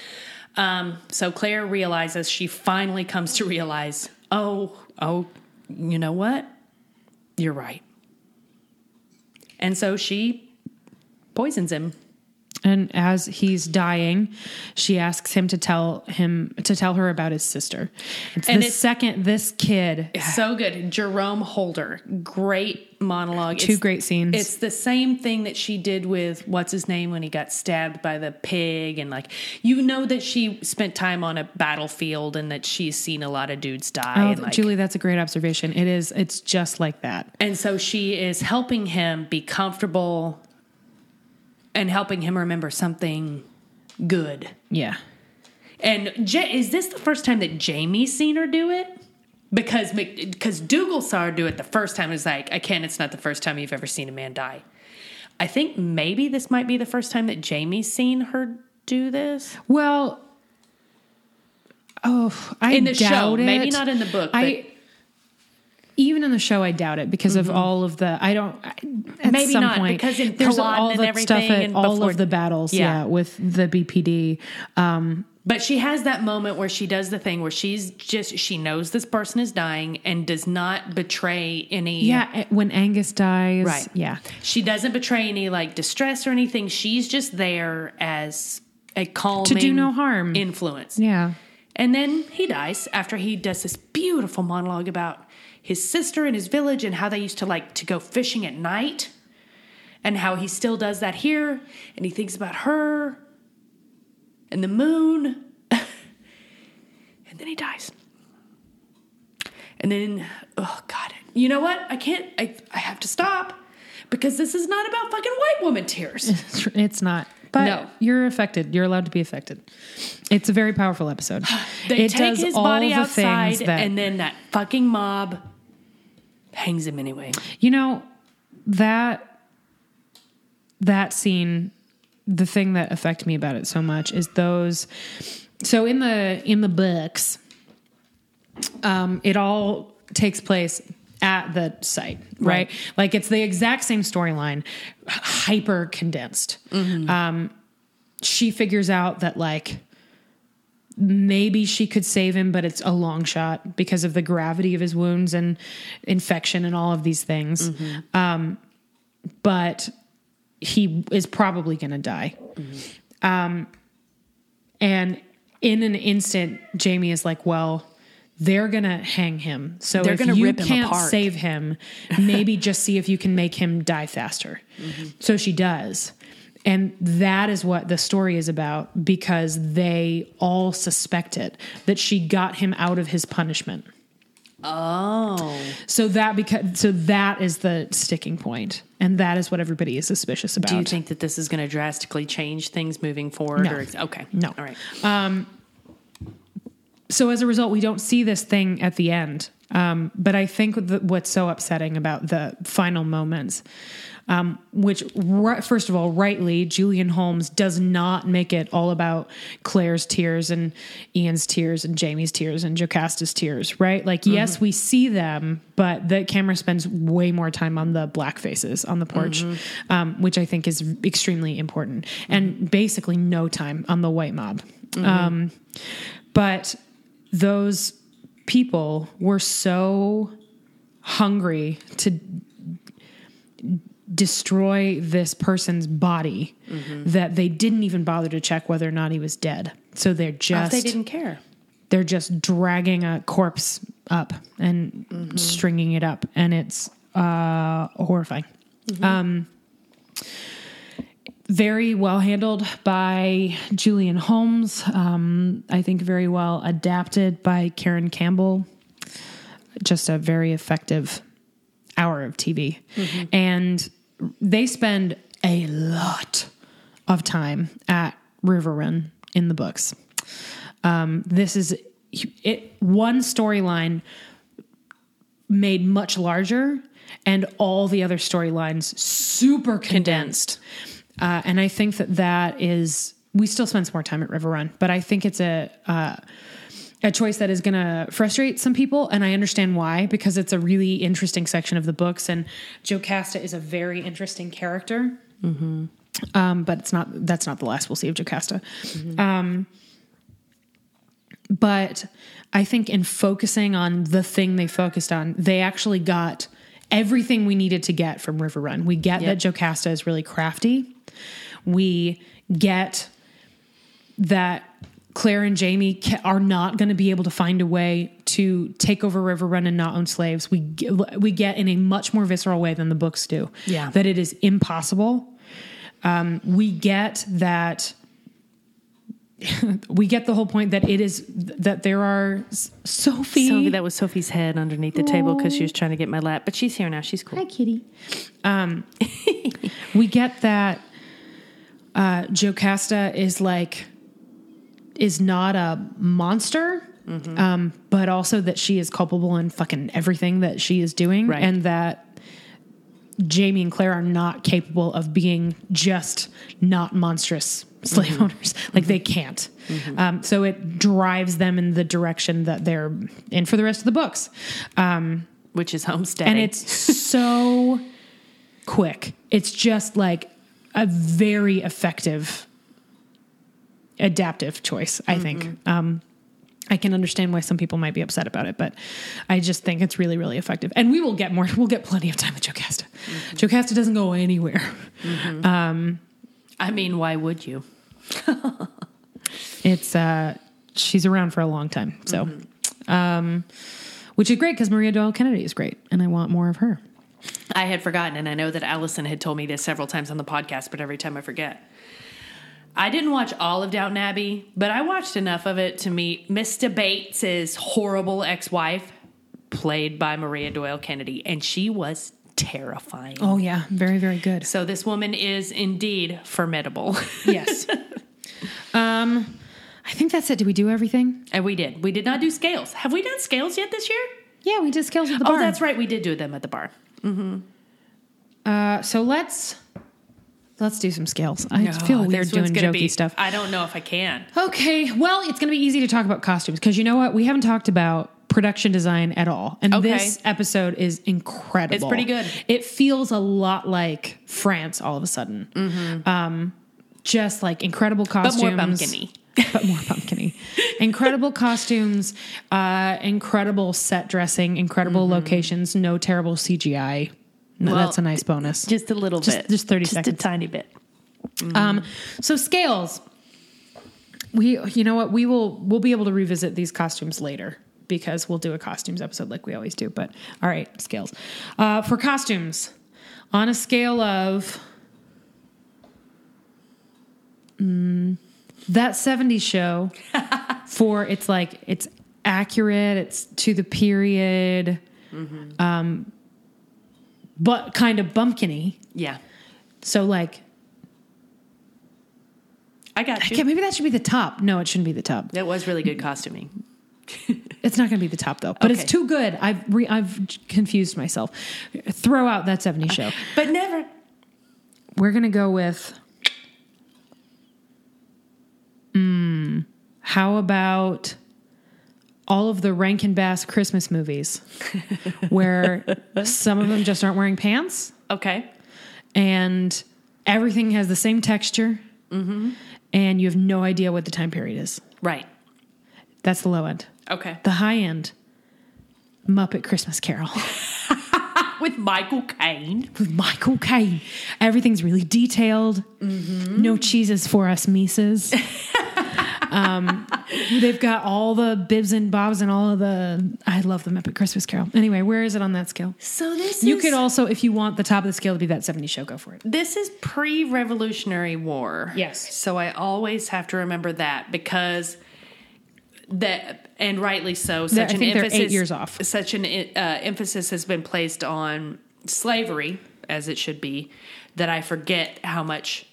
Um, so Claire realizes, she finally comes to realize, oh, oh, you know what? You're right. And so she poisons him. And as he's dying, she asks him to tell him to tell her about his sister. It's And the it's- second this kid So good. Jerome Holder. Great monologue. Two It's- great scenes. It's the same thing that she did with what's his name when he got stabbed by the pig. And like, you know that she spent time on a battlefield and that she's seen a lot of dudes die. Oh, and like, Julie, that's a great observation. It is. It's just like that. And so she is helping him be comfortable and helping him remember something good. Yeah. And Ja is this the first time that Jamie's seen her do it? Because because Dougal saw her do it the first time. It's like, I can't. It's not the first time you've ever seen a man die. I think maybe this might be the first time that Jamie's seen her do this Well, oh, I in the doubt show. it. Maybe not in the book. I even in the show, I doubt it because of all of the. I don't. At Maybe some not, point, because in there's all and the stuff at and all before- of the battles. Yeah. Yeah. with the BPD. Um, But she has that moment where she does the thing where she's just she knows this person is dying and does not betray any yeah, when Angus dies. Right. Yeah. She doesn't betray any like distress or anything. She's just there as a calming To do no harm. influence. Yeah. And then he dies after he does this beautiful monologue about his sister and his village and how they used to like to go fishing at night and how he still does that here and he thinks about her and the moon and then he dies. And then oh god. You know what? I can't I I have to stop because this is not about fucking white woman tears. It's, not. but No. you're affected. You're allowed to be affected. It's a very powerful episode. They it take does his all body outside, that and then that fucking mob hangs him anyway. You know, that that scene, the thing that affected me about it so much is those so in the in the books, um, it all takes place at the site, right? Right. Like it's the exact same storyline, hyper condensed. Um, she figures out that like maybe she could save him, but it's a long shot because of the gravity of his wounds and infection and all of these things. Um, but he is probably going to die. Um, and in an instant, Jamie is like, well, they're going to hang him. So They're if gonna you rip him can't apart." save him, maybe just see if you can make him die faster. So she does. And that is what the story is about because they all suspect it that she got him out of his punishment. Oh, So that because so that is the sticking point, and that is what everybody is suspicious about. do you think that this is going to drastically change things moving forward? No. Or, okay, No. all right. so as a result, we don't see this thing at the end. Um, but I think that what's so upsetting about the final moments, um, which ri- first of all, rightly, Julian Holmes does not make it all about Claire's tears and Ian's tears and Jamie's tears and Jocasta's tears, right? Like, yes, we see them, but the camera spends way more time on the black faces on the porch, um, which I think is extremely important, and basically no time on the white mob. Um, but those people were so hungry to destroy this person's body that they didn't even bother to check whether or not he was dead. So they're just they didn't care. they're just dragging a corpse up and stringing it up and it's uh horrifying um very well handled by Julian Holmes. Um, I think very well adapted by Karen Campbell. Just a very effective hour of TV. And they spend a lot of time at River Run in the books. Um, this is it one storyline made much larger and all the other storylines super condensed. Uh, and I think that that is we still spend some more time at River Run, but I think it's a uh, a choice that is going to frustrate some people, and I understand why because it's a really interesting section of the books, and Jocasta is a very interesting character. Um, but it's not that's not the last we'll see of Jocasta. Um, but I think in focusing on the thing they focused on, they actually got everything we needed to get from River Run. We get that Jocasta is really crafty. We get that Claire and Jamie ca- are not going to be able to find a way to take over River Run and not own slaves. We get, we get in a much more visceral way than the books do. Yeah. that it is impossible. Um, we get that. we get the whole point that it is that there are Sophie. Sophie, that was Sophie's head underneath the table because she was trying to get my lap, but she's here now. She's cool. Hi, kitty. Um, we get that uh, Jocasta is like is not a monster, um, but also that she is culpable in fucking everything that she is doing, Right. and that Jamie and Claire are not capable of being just not monstrous slave owners. Like they can't. Um, so it drives them in the direction that they're in for the rest of the books. Um, Which is homesteading. and it's so quick. It's just like a very effective adaptive choice, I think. Um, I can understand why some people might be upset about it, but I just think it's really, really effective. And we will get more. We'll get plenty of time with Jocasta. Jocasta doesn't go anywhere. I mean, why would you? It's uh, she's around for a long time, so um, which is great because Maria Doyle Kennedy is great, and I want more of her. I had forgotten, and I know that Allison had told me this several times on the podcast, but every time I forget. I didn't watch all of Downton Abbey, but I watched enough of it to meet Mr. Bates's horrible ex-wife, played by Maria Doyle Kennedy, and she was terrifying. Oh yeah, very very good. So this woman is indeed formidable. Yes. um, I think that's it. Did we do everything? and we did. We did not do scales. Have we done scales yet this year? Yeah, we did scales at the bar. Oh, that's right. We did do them at the bar. Mm-hmm. Uh, so let's let's do some scales. I feel Oh, weird doing jokey be- stuff. I don't know if I can. Okay, well, it's going to be easy to talk about costumes because you know what? We haven't talked about production design at all. And Okay. this episode is incredible. It's pretty good. It feels a lot like France all of a sudden. Um, just like incredible Mm-hmm. But costumes. more pumpkin-y. but more pumpkiny. incredible costumes, uh, incredible set dressing, incredible locations, no terrible CGI. No, Mm-hmm. Well, that's a nice bonus. Just a little Just- bit. just 30 just seconds. Just a tiny bit. Um, so scales. We, you know what? We will we'll be able to revisit these costumes later because we'll do a costumes episode like we always do. But all right, scales. Uh, for costumes, on a scale of mm, that '70s show, for it's like it's accurate, it's to the period, um, but kind of bumpkiny. Yeah. So like I got you. Okay, maybe that should be the top. No, it shouldn't be the top. That was really good costuming. It's not going to be the top though. But Okay. it's too good. I've re- I've confused myself. Throw out that 70 show. But never. We're going to go with mm, how about all of the Rankin Bass Christmas movies where some of them just aren't wearing pants Okay. and everything has the same texture mm-hmm. and you have no idea what the time period is. Right. That's the low end. Okay. The high end, Muppet Christmas Carol With Michael Caine. with Michael Caine. Everything's really detailed. Mm-hmm. No cheeses for us Mises. um, they've got all the bibs and bobs and all of the. I love the Muppet Christmas Carol. Anyway, where is it on that scale? So this You is could also, if you want the top of the scale to be that 70 show, go for it. this is pre-Revolutionary War. Yes. So I always have to remember that because that and rightly so. Such I an think they're emphasis, eight years off. Such an uh, emphasis has been placed on slavery, as it should be, that I forget how much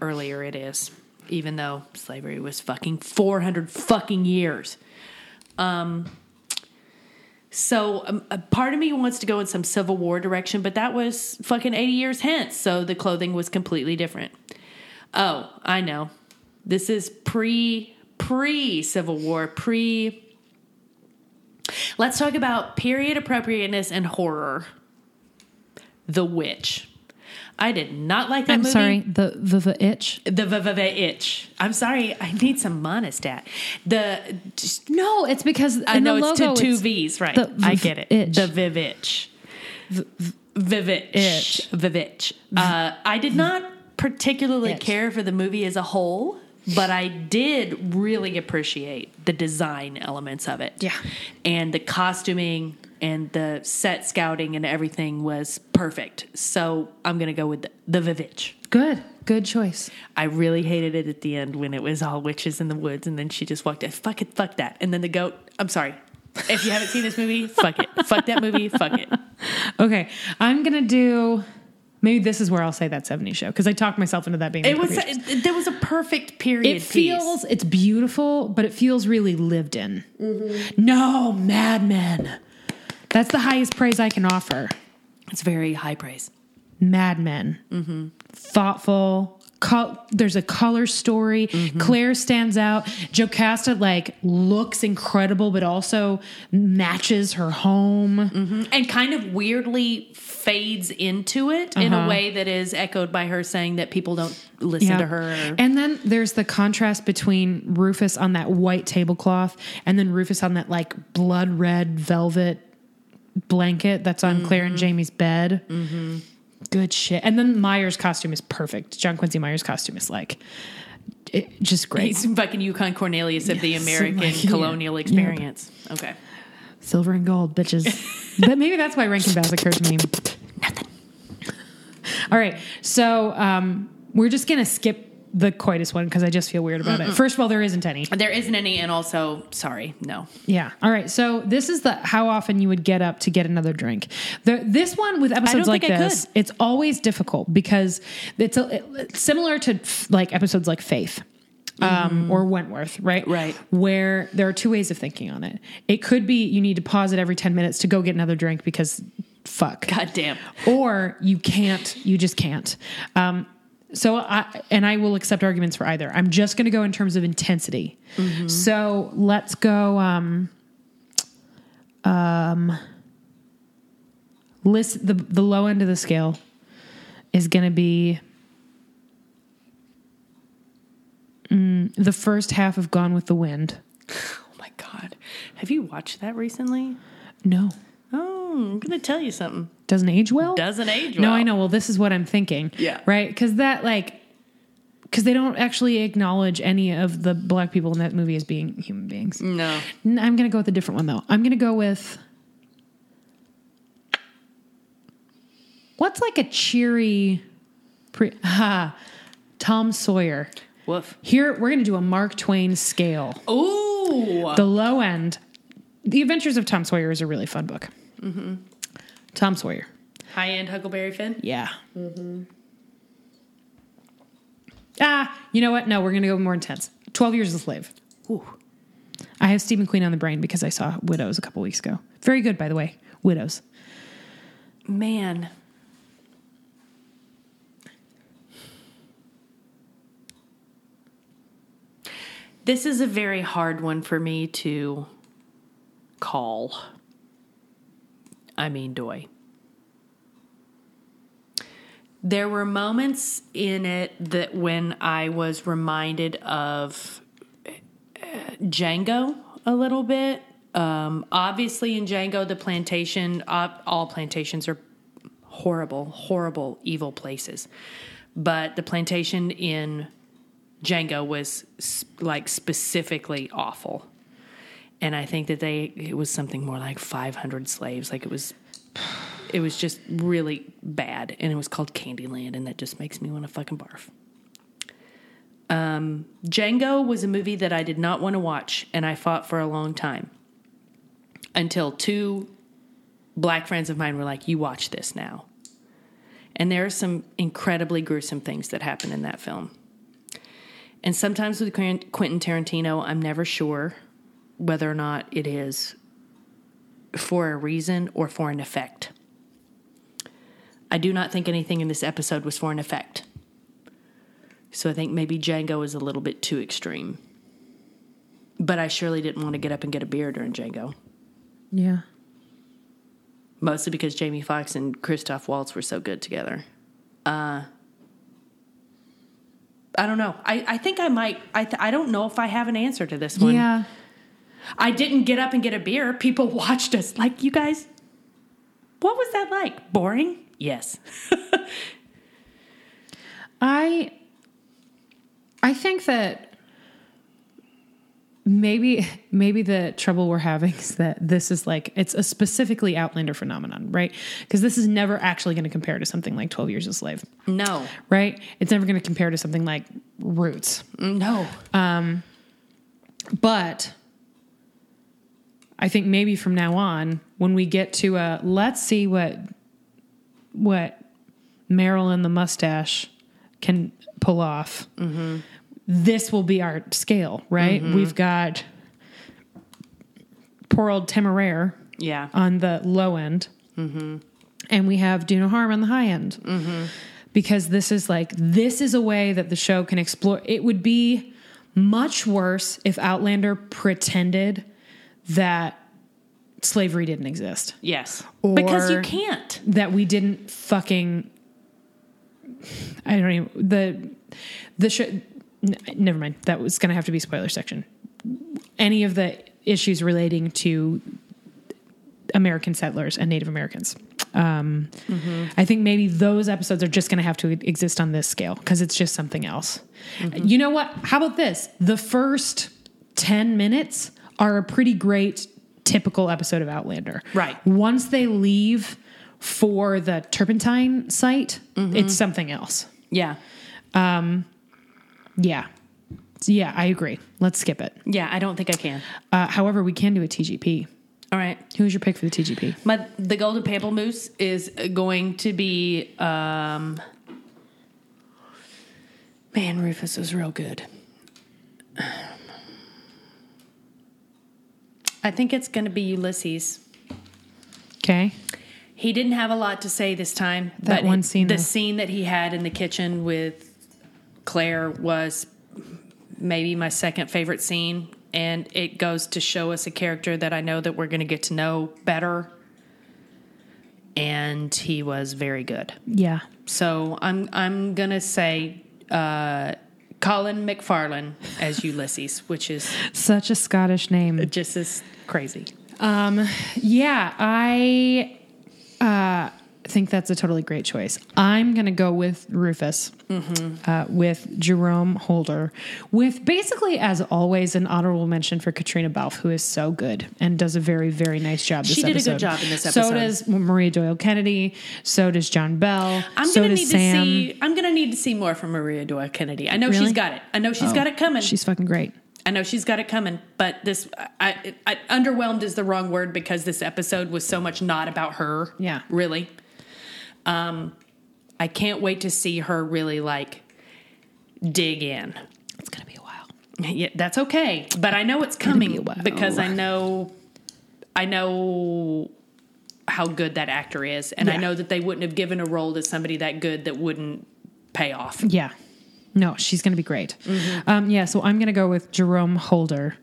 earlier it is. Even though slavery was fucking four hundred fucking years. Um. So um, a part of me wants to go in some Civil War direction, but that was fucking 80 years hence. So the clothing was completely different. Oh, I know. This is pre pre Civil War, pre Let's talk about period appropriateness and horror. The Witch. I did not like that movie. I'm movie. sorry, the, the the itch. The v- v- v- itch. I'm sorry. I need some Monistat. The just, No, it's because I know it's two it's- V's, right? the I v- get it. itch. The Vivitch. Vivitch. Itch. Vivitch. Uh, I did not particularly Itch. care for the movie as a whole, but I did really appreciate the design elements of it. Yeah. And the costuming and the set scouting and everything was perfect. So I'm going to go with the, the Vivitch. Good, good choice. I really hated it at the end when it was all witches in the woods, and then she just walked in. Fuck it, fuck that. And then the goat. I'm sorry. If you haven't seen this movie, fuck it. Fuck that movie. Fuck it. Okay, I'm gonna do. Maybe this is where I'll say that 70 show because I talked myself into that being. It was. It, there was a perfect period. It feels. It's beautiful, but it feels really lived in. Mm-hmm. No, Mad Men. That's the highest praise I can offer. It's very high praise. Mad Men. Mm-hmm. Thoughtful. Col- there's a color story. Mm-hmm. Claire stands out. Jocasta like looks incredible, but also matches her home. Mm-hmm. and kind of weirdly fades into it in a Uh-huh. way that is echoed by her saying that people don't listen to her. And then there's the contrast between Rufus on that white tablecloth and then Rufus on that like blood red velvet blanket that's on Claire Mm-hmm. and Jamie's bed. Good shit. And then Myers' costume is perfect. John Quincy Myers' costume is like it, just great. He's fucking Yukon Cornelius of the American like, yeah. colonial Yep. experience. Okay. Silver and gold, bitches. but maybe that's why Rankin Bass occurred to me. Nothing. All right. So um, we're just going to skip the coitus one because I just feel weird about it. First of all, there isn't any. There isn't any, and also, sorry, no. Yeah. All right. So this is the how often you would get up to get another drink. The this one with episodes like think I this, could. it's always difficult because it's a, it's similar to like episodes like Faith. Um, or Wentworth, right? Mm-hmm. Right. Where there are two ways of thinking on it. It could be you need to pause it every 10 minutes to go get another drink because fuck. God damn. Or you can't, you just can't. Um, so I and I will accept arguments for either. I'm just going to go in terms of intensity. So let's go. Um, um, list the the low end of the scale is going to be mm, the first half of Gone with the Wind. Oh my God. Have you watched that recently? No, Oh, I'm going to tell you something. Doesn't age well. Doesn't age well. No. I know. Well, this is what I'm thinking. Yeah. Right? Because that, like, because they don't actually acknowledge any of the black people in that movie as being human beings. No. N- I'm going to go with a different one, though. I'm going to go with. What's like a cheery. Pre- ha, Tom Sawyer. Woof. Here, we're going to do a Mark Twain scale. Ooh. The low end. The Adventures of Tom Sawyer is a really fun book. Mm-hmm. Tom Sawyer. High end Huckleberry Finn. Yeah. Ah, you know what? No, we're going to go more intense. 12 Years a Slave. Ooh. I have Steve McQueen on the brain because I saw Widows a couple weeks ago. Very good, by the way. Widows. Man. This is a very hard one for me to call. I mean, doy. There were moments in it that when I was reminded of uh, Django a little bit. Um, obviously, in Django, the plantation, all plantations are horrible, horrible, evil places. But the plantation in Django was like specifically awful. And I think that they, it was something more like 500 slaves. Like it was, it was just really bad. And it was called Candyland. And that just makes me want to fucking barf. Um, Django was a movie that I did not want to watch. And I fought for a long time until two black friends of mine were like, You watch this now. And there are some incredibly gruesome things that happen in that film. And sometimes with Quentin Quentin Tarantino, I'm never sure whether or not it is for a reason or for an effect. I do not think anything in this episode was for an effect. So I think maybe Django is a little bit too extreme. But I surely didn't want to get up and get a beer during Django. Yeah. Mostly because Jamie Foxx and Christoph Waltz were so good together. Uh, I don't know. I, I think I might. I, th- I don't know if I have an answer to this one. Yeah. I didn't get up and get a beer. People watched us. Like, you guys, what was that like? Boring? Yes. I I think that maybe maybe the trouble we're having is that this is like it's a specifically Outlander phenomenon, right? Because this is never actually going to compare to something like Twelve Years a Slave, no. right? It's never going to compare to something like Roots, No. um but I think maybe from now on, when we get to a let's see what what Meryl and the mustache can pull off. Mm-hmm. This will be our scale, right? Mm-hmm. We've got poor old Temeraire Yeah. on the low end, mm-hmm. and we have Do No Harm on the high end. Because this is like this is a way that the show can explore. It would be much worse if Outlander pretended that slavery didn't exist, Yes. Or- because you can't. that we didn't fucking. I don't even the the n- Never mind. That was going to have to be spoiler section. Any of the issues relating to American settlers and Native Americans. Um, I think maybe those episodes are just going to have to exist on this scale because it's just something else. You know what? How about this? The first 10 minutes are a pretty great typical episode of Outlander. Right. Once they leave for the turpentine site, it's something else. Yeah. Yeah. Yeah, I agree. Let's skip it. Yeah, I don't think I can. Uh, however, we can do a TGP. All right. Who's your pick for the TGP? My the golden pamplemousse is going to be um Man, Rufus was real good. I think it's going to be Ulysses. Okay. He didn't have a lot to say this time. That but one scene, the though. scene that he had in the kitchen with Claire was maybe my second favorite scene, and it goes to show us a character that I know that we're going to get to know better. And he was very good. Yeah. So I'm I'm gonna say uh, Colin McFarlane as Ulysses, which is Such a Scottish name. just as crazy. Yeah, I uh, think that's a totally great choice. I'm going to go with Rufus, uh, with Jerome Holder, with basically, as always, an honorable mention for Caitriona Balfe, who is so good and does a very, very nice job. This She did a good job in this episode. So does Maria Doyle Kennedy. So does John Bell. I'm so gonna need Sam. to see. I'm gonna need to see more from Maria Doyle Kennedy. I know Really? she's got it. I know she's got it coming. She's fucking great. I know she's got it coming. But this, I, I, underwhelmed is the wrong word because this episode was so much not about her. Yeah. really. Um, I can't wait to see her really like dig in. It's going to be a while. Yeah, that's okay. But I know it's be a coming while. because I know I know how good that actor is. And I know that they wouldn't have given a role to somebody that good that wouldn't pay off. Yeah. No, she's going to be great. Um, yeah, so I'm going to go with Jerome Holder.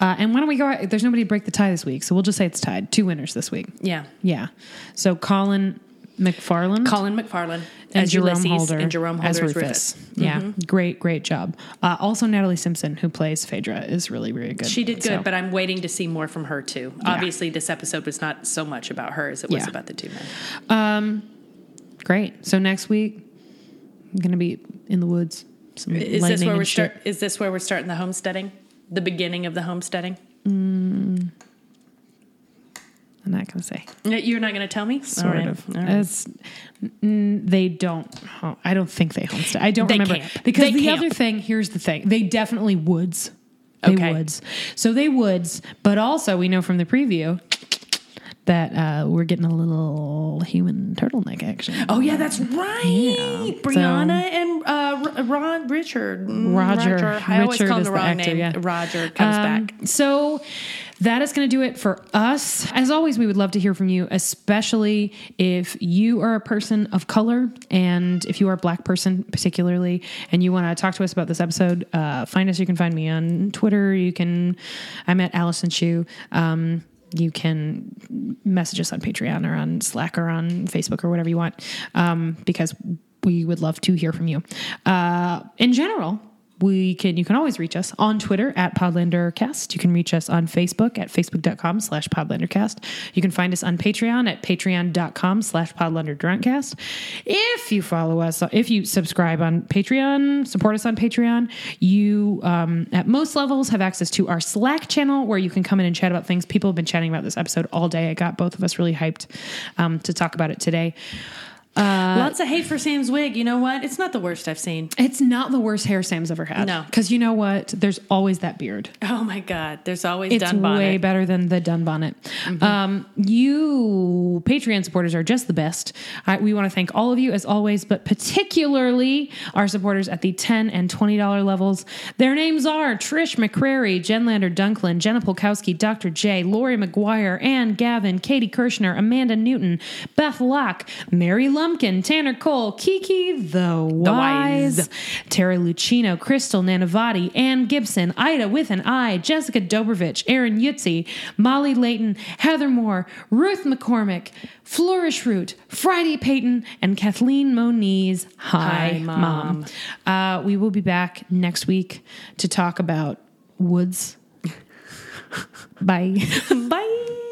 Uh, and why don't we go? There's nobody to break the tie this week, so we'll just say it's tied. Two winners this week. Yeah. Yeah. So Colin McFarland Colin McFarland, and as Jerome Ulysses Holder and Jerome Holder as Rufus. Rufus. Yeah, mm-hmm. great, great job. Uh, also, Natalie Simpson, who plays Phaedra, is really, really good. She did good, So, but I'm waiting to see more from her too. Obviously, this episode was not so much about her as it was Yeah. about the two men. Um, great. So next week, I'm going to be in the woods. Is this where we're start? Is this where we're starting the homesteading? The beginning of the homesteading? Mm, I'm not going to say. You're not going to tell me? Sort right. of. Right. It's they don't. oh, I don't think they homestead. I don't They remember camp. because They the camp. other thing. Here's the thing. They definitely woods. They Okay. woods. So they woods. But also, we know from the preview that uh, we're getting a little human turtleneck action. Oh yeah, that's right. Yeah. Brianna and uh, R- Ron Richard, Mm, Roger. I always call him the the wrong actor, name. yeah. Roger comes Um, back. So that is going to do it for us. As always, we would love to hear from you, especially if you are a person of color and if you are a black person, particularly, and you want to talk to us about this episode. Uh, find us. You can find me on Twitter. You can. I'm at Allison Chu. Um, you can message us on Patreon or on Slack or on Facebook or whatever you want, um, because we would love to hear from you. Uh, in general, we can you can always reach us on Twitter at PodlanderCast. You can reach us on Facebook at facebook.com slash PodlanderCast. You can find us on Patreon at patreon.com slash PodlanderDrunkcast. If you follow us, if you subscribe on Patreon, support us on Patreon, you um, at most levels have access to our Slack channel where you can come in and chat about things. People have been chatting about this episode all day. I got both of us really hyped um, to talk about it today. Lots of hate for Sam's wig. You know what? It's not the worst I've seen. It's not the worst hair Sam's ever had. No. Because you know what? There's always that beard. Oh my God. There's always It's done bonnet. way better than the dun bonnet. Um, you Patreon supporters are just the best. I, we want to thank all of you as always, but particularly our supporters at the ten and twenty dollar levels. Their names are Trish McCrary, Jen Lander Dunklin, Jenna Polkowski, Dr. J, Lori McGuire, Ann Gavin, Katie Kirshner, Amanda Newton, Beth Locke, Mary Lumpkin, Tanner Cole, Kiki the Wise, Wise. Tara Lucino, Crystal Nanavati, Ann Gibson, Ida with an I, Jessica Dobrovich, Aaron Yutzi, Molly Layton, Heather Moore, Ruth McCormick, Flourish Root, Friday Payton, and Kathleen Moniz. Hi, Hi, Mom. Mom. Uh, we will be back next week to talk about woods. Bye. Bye.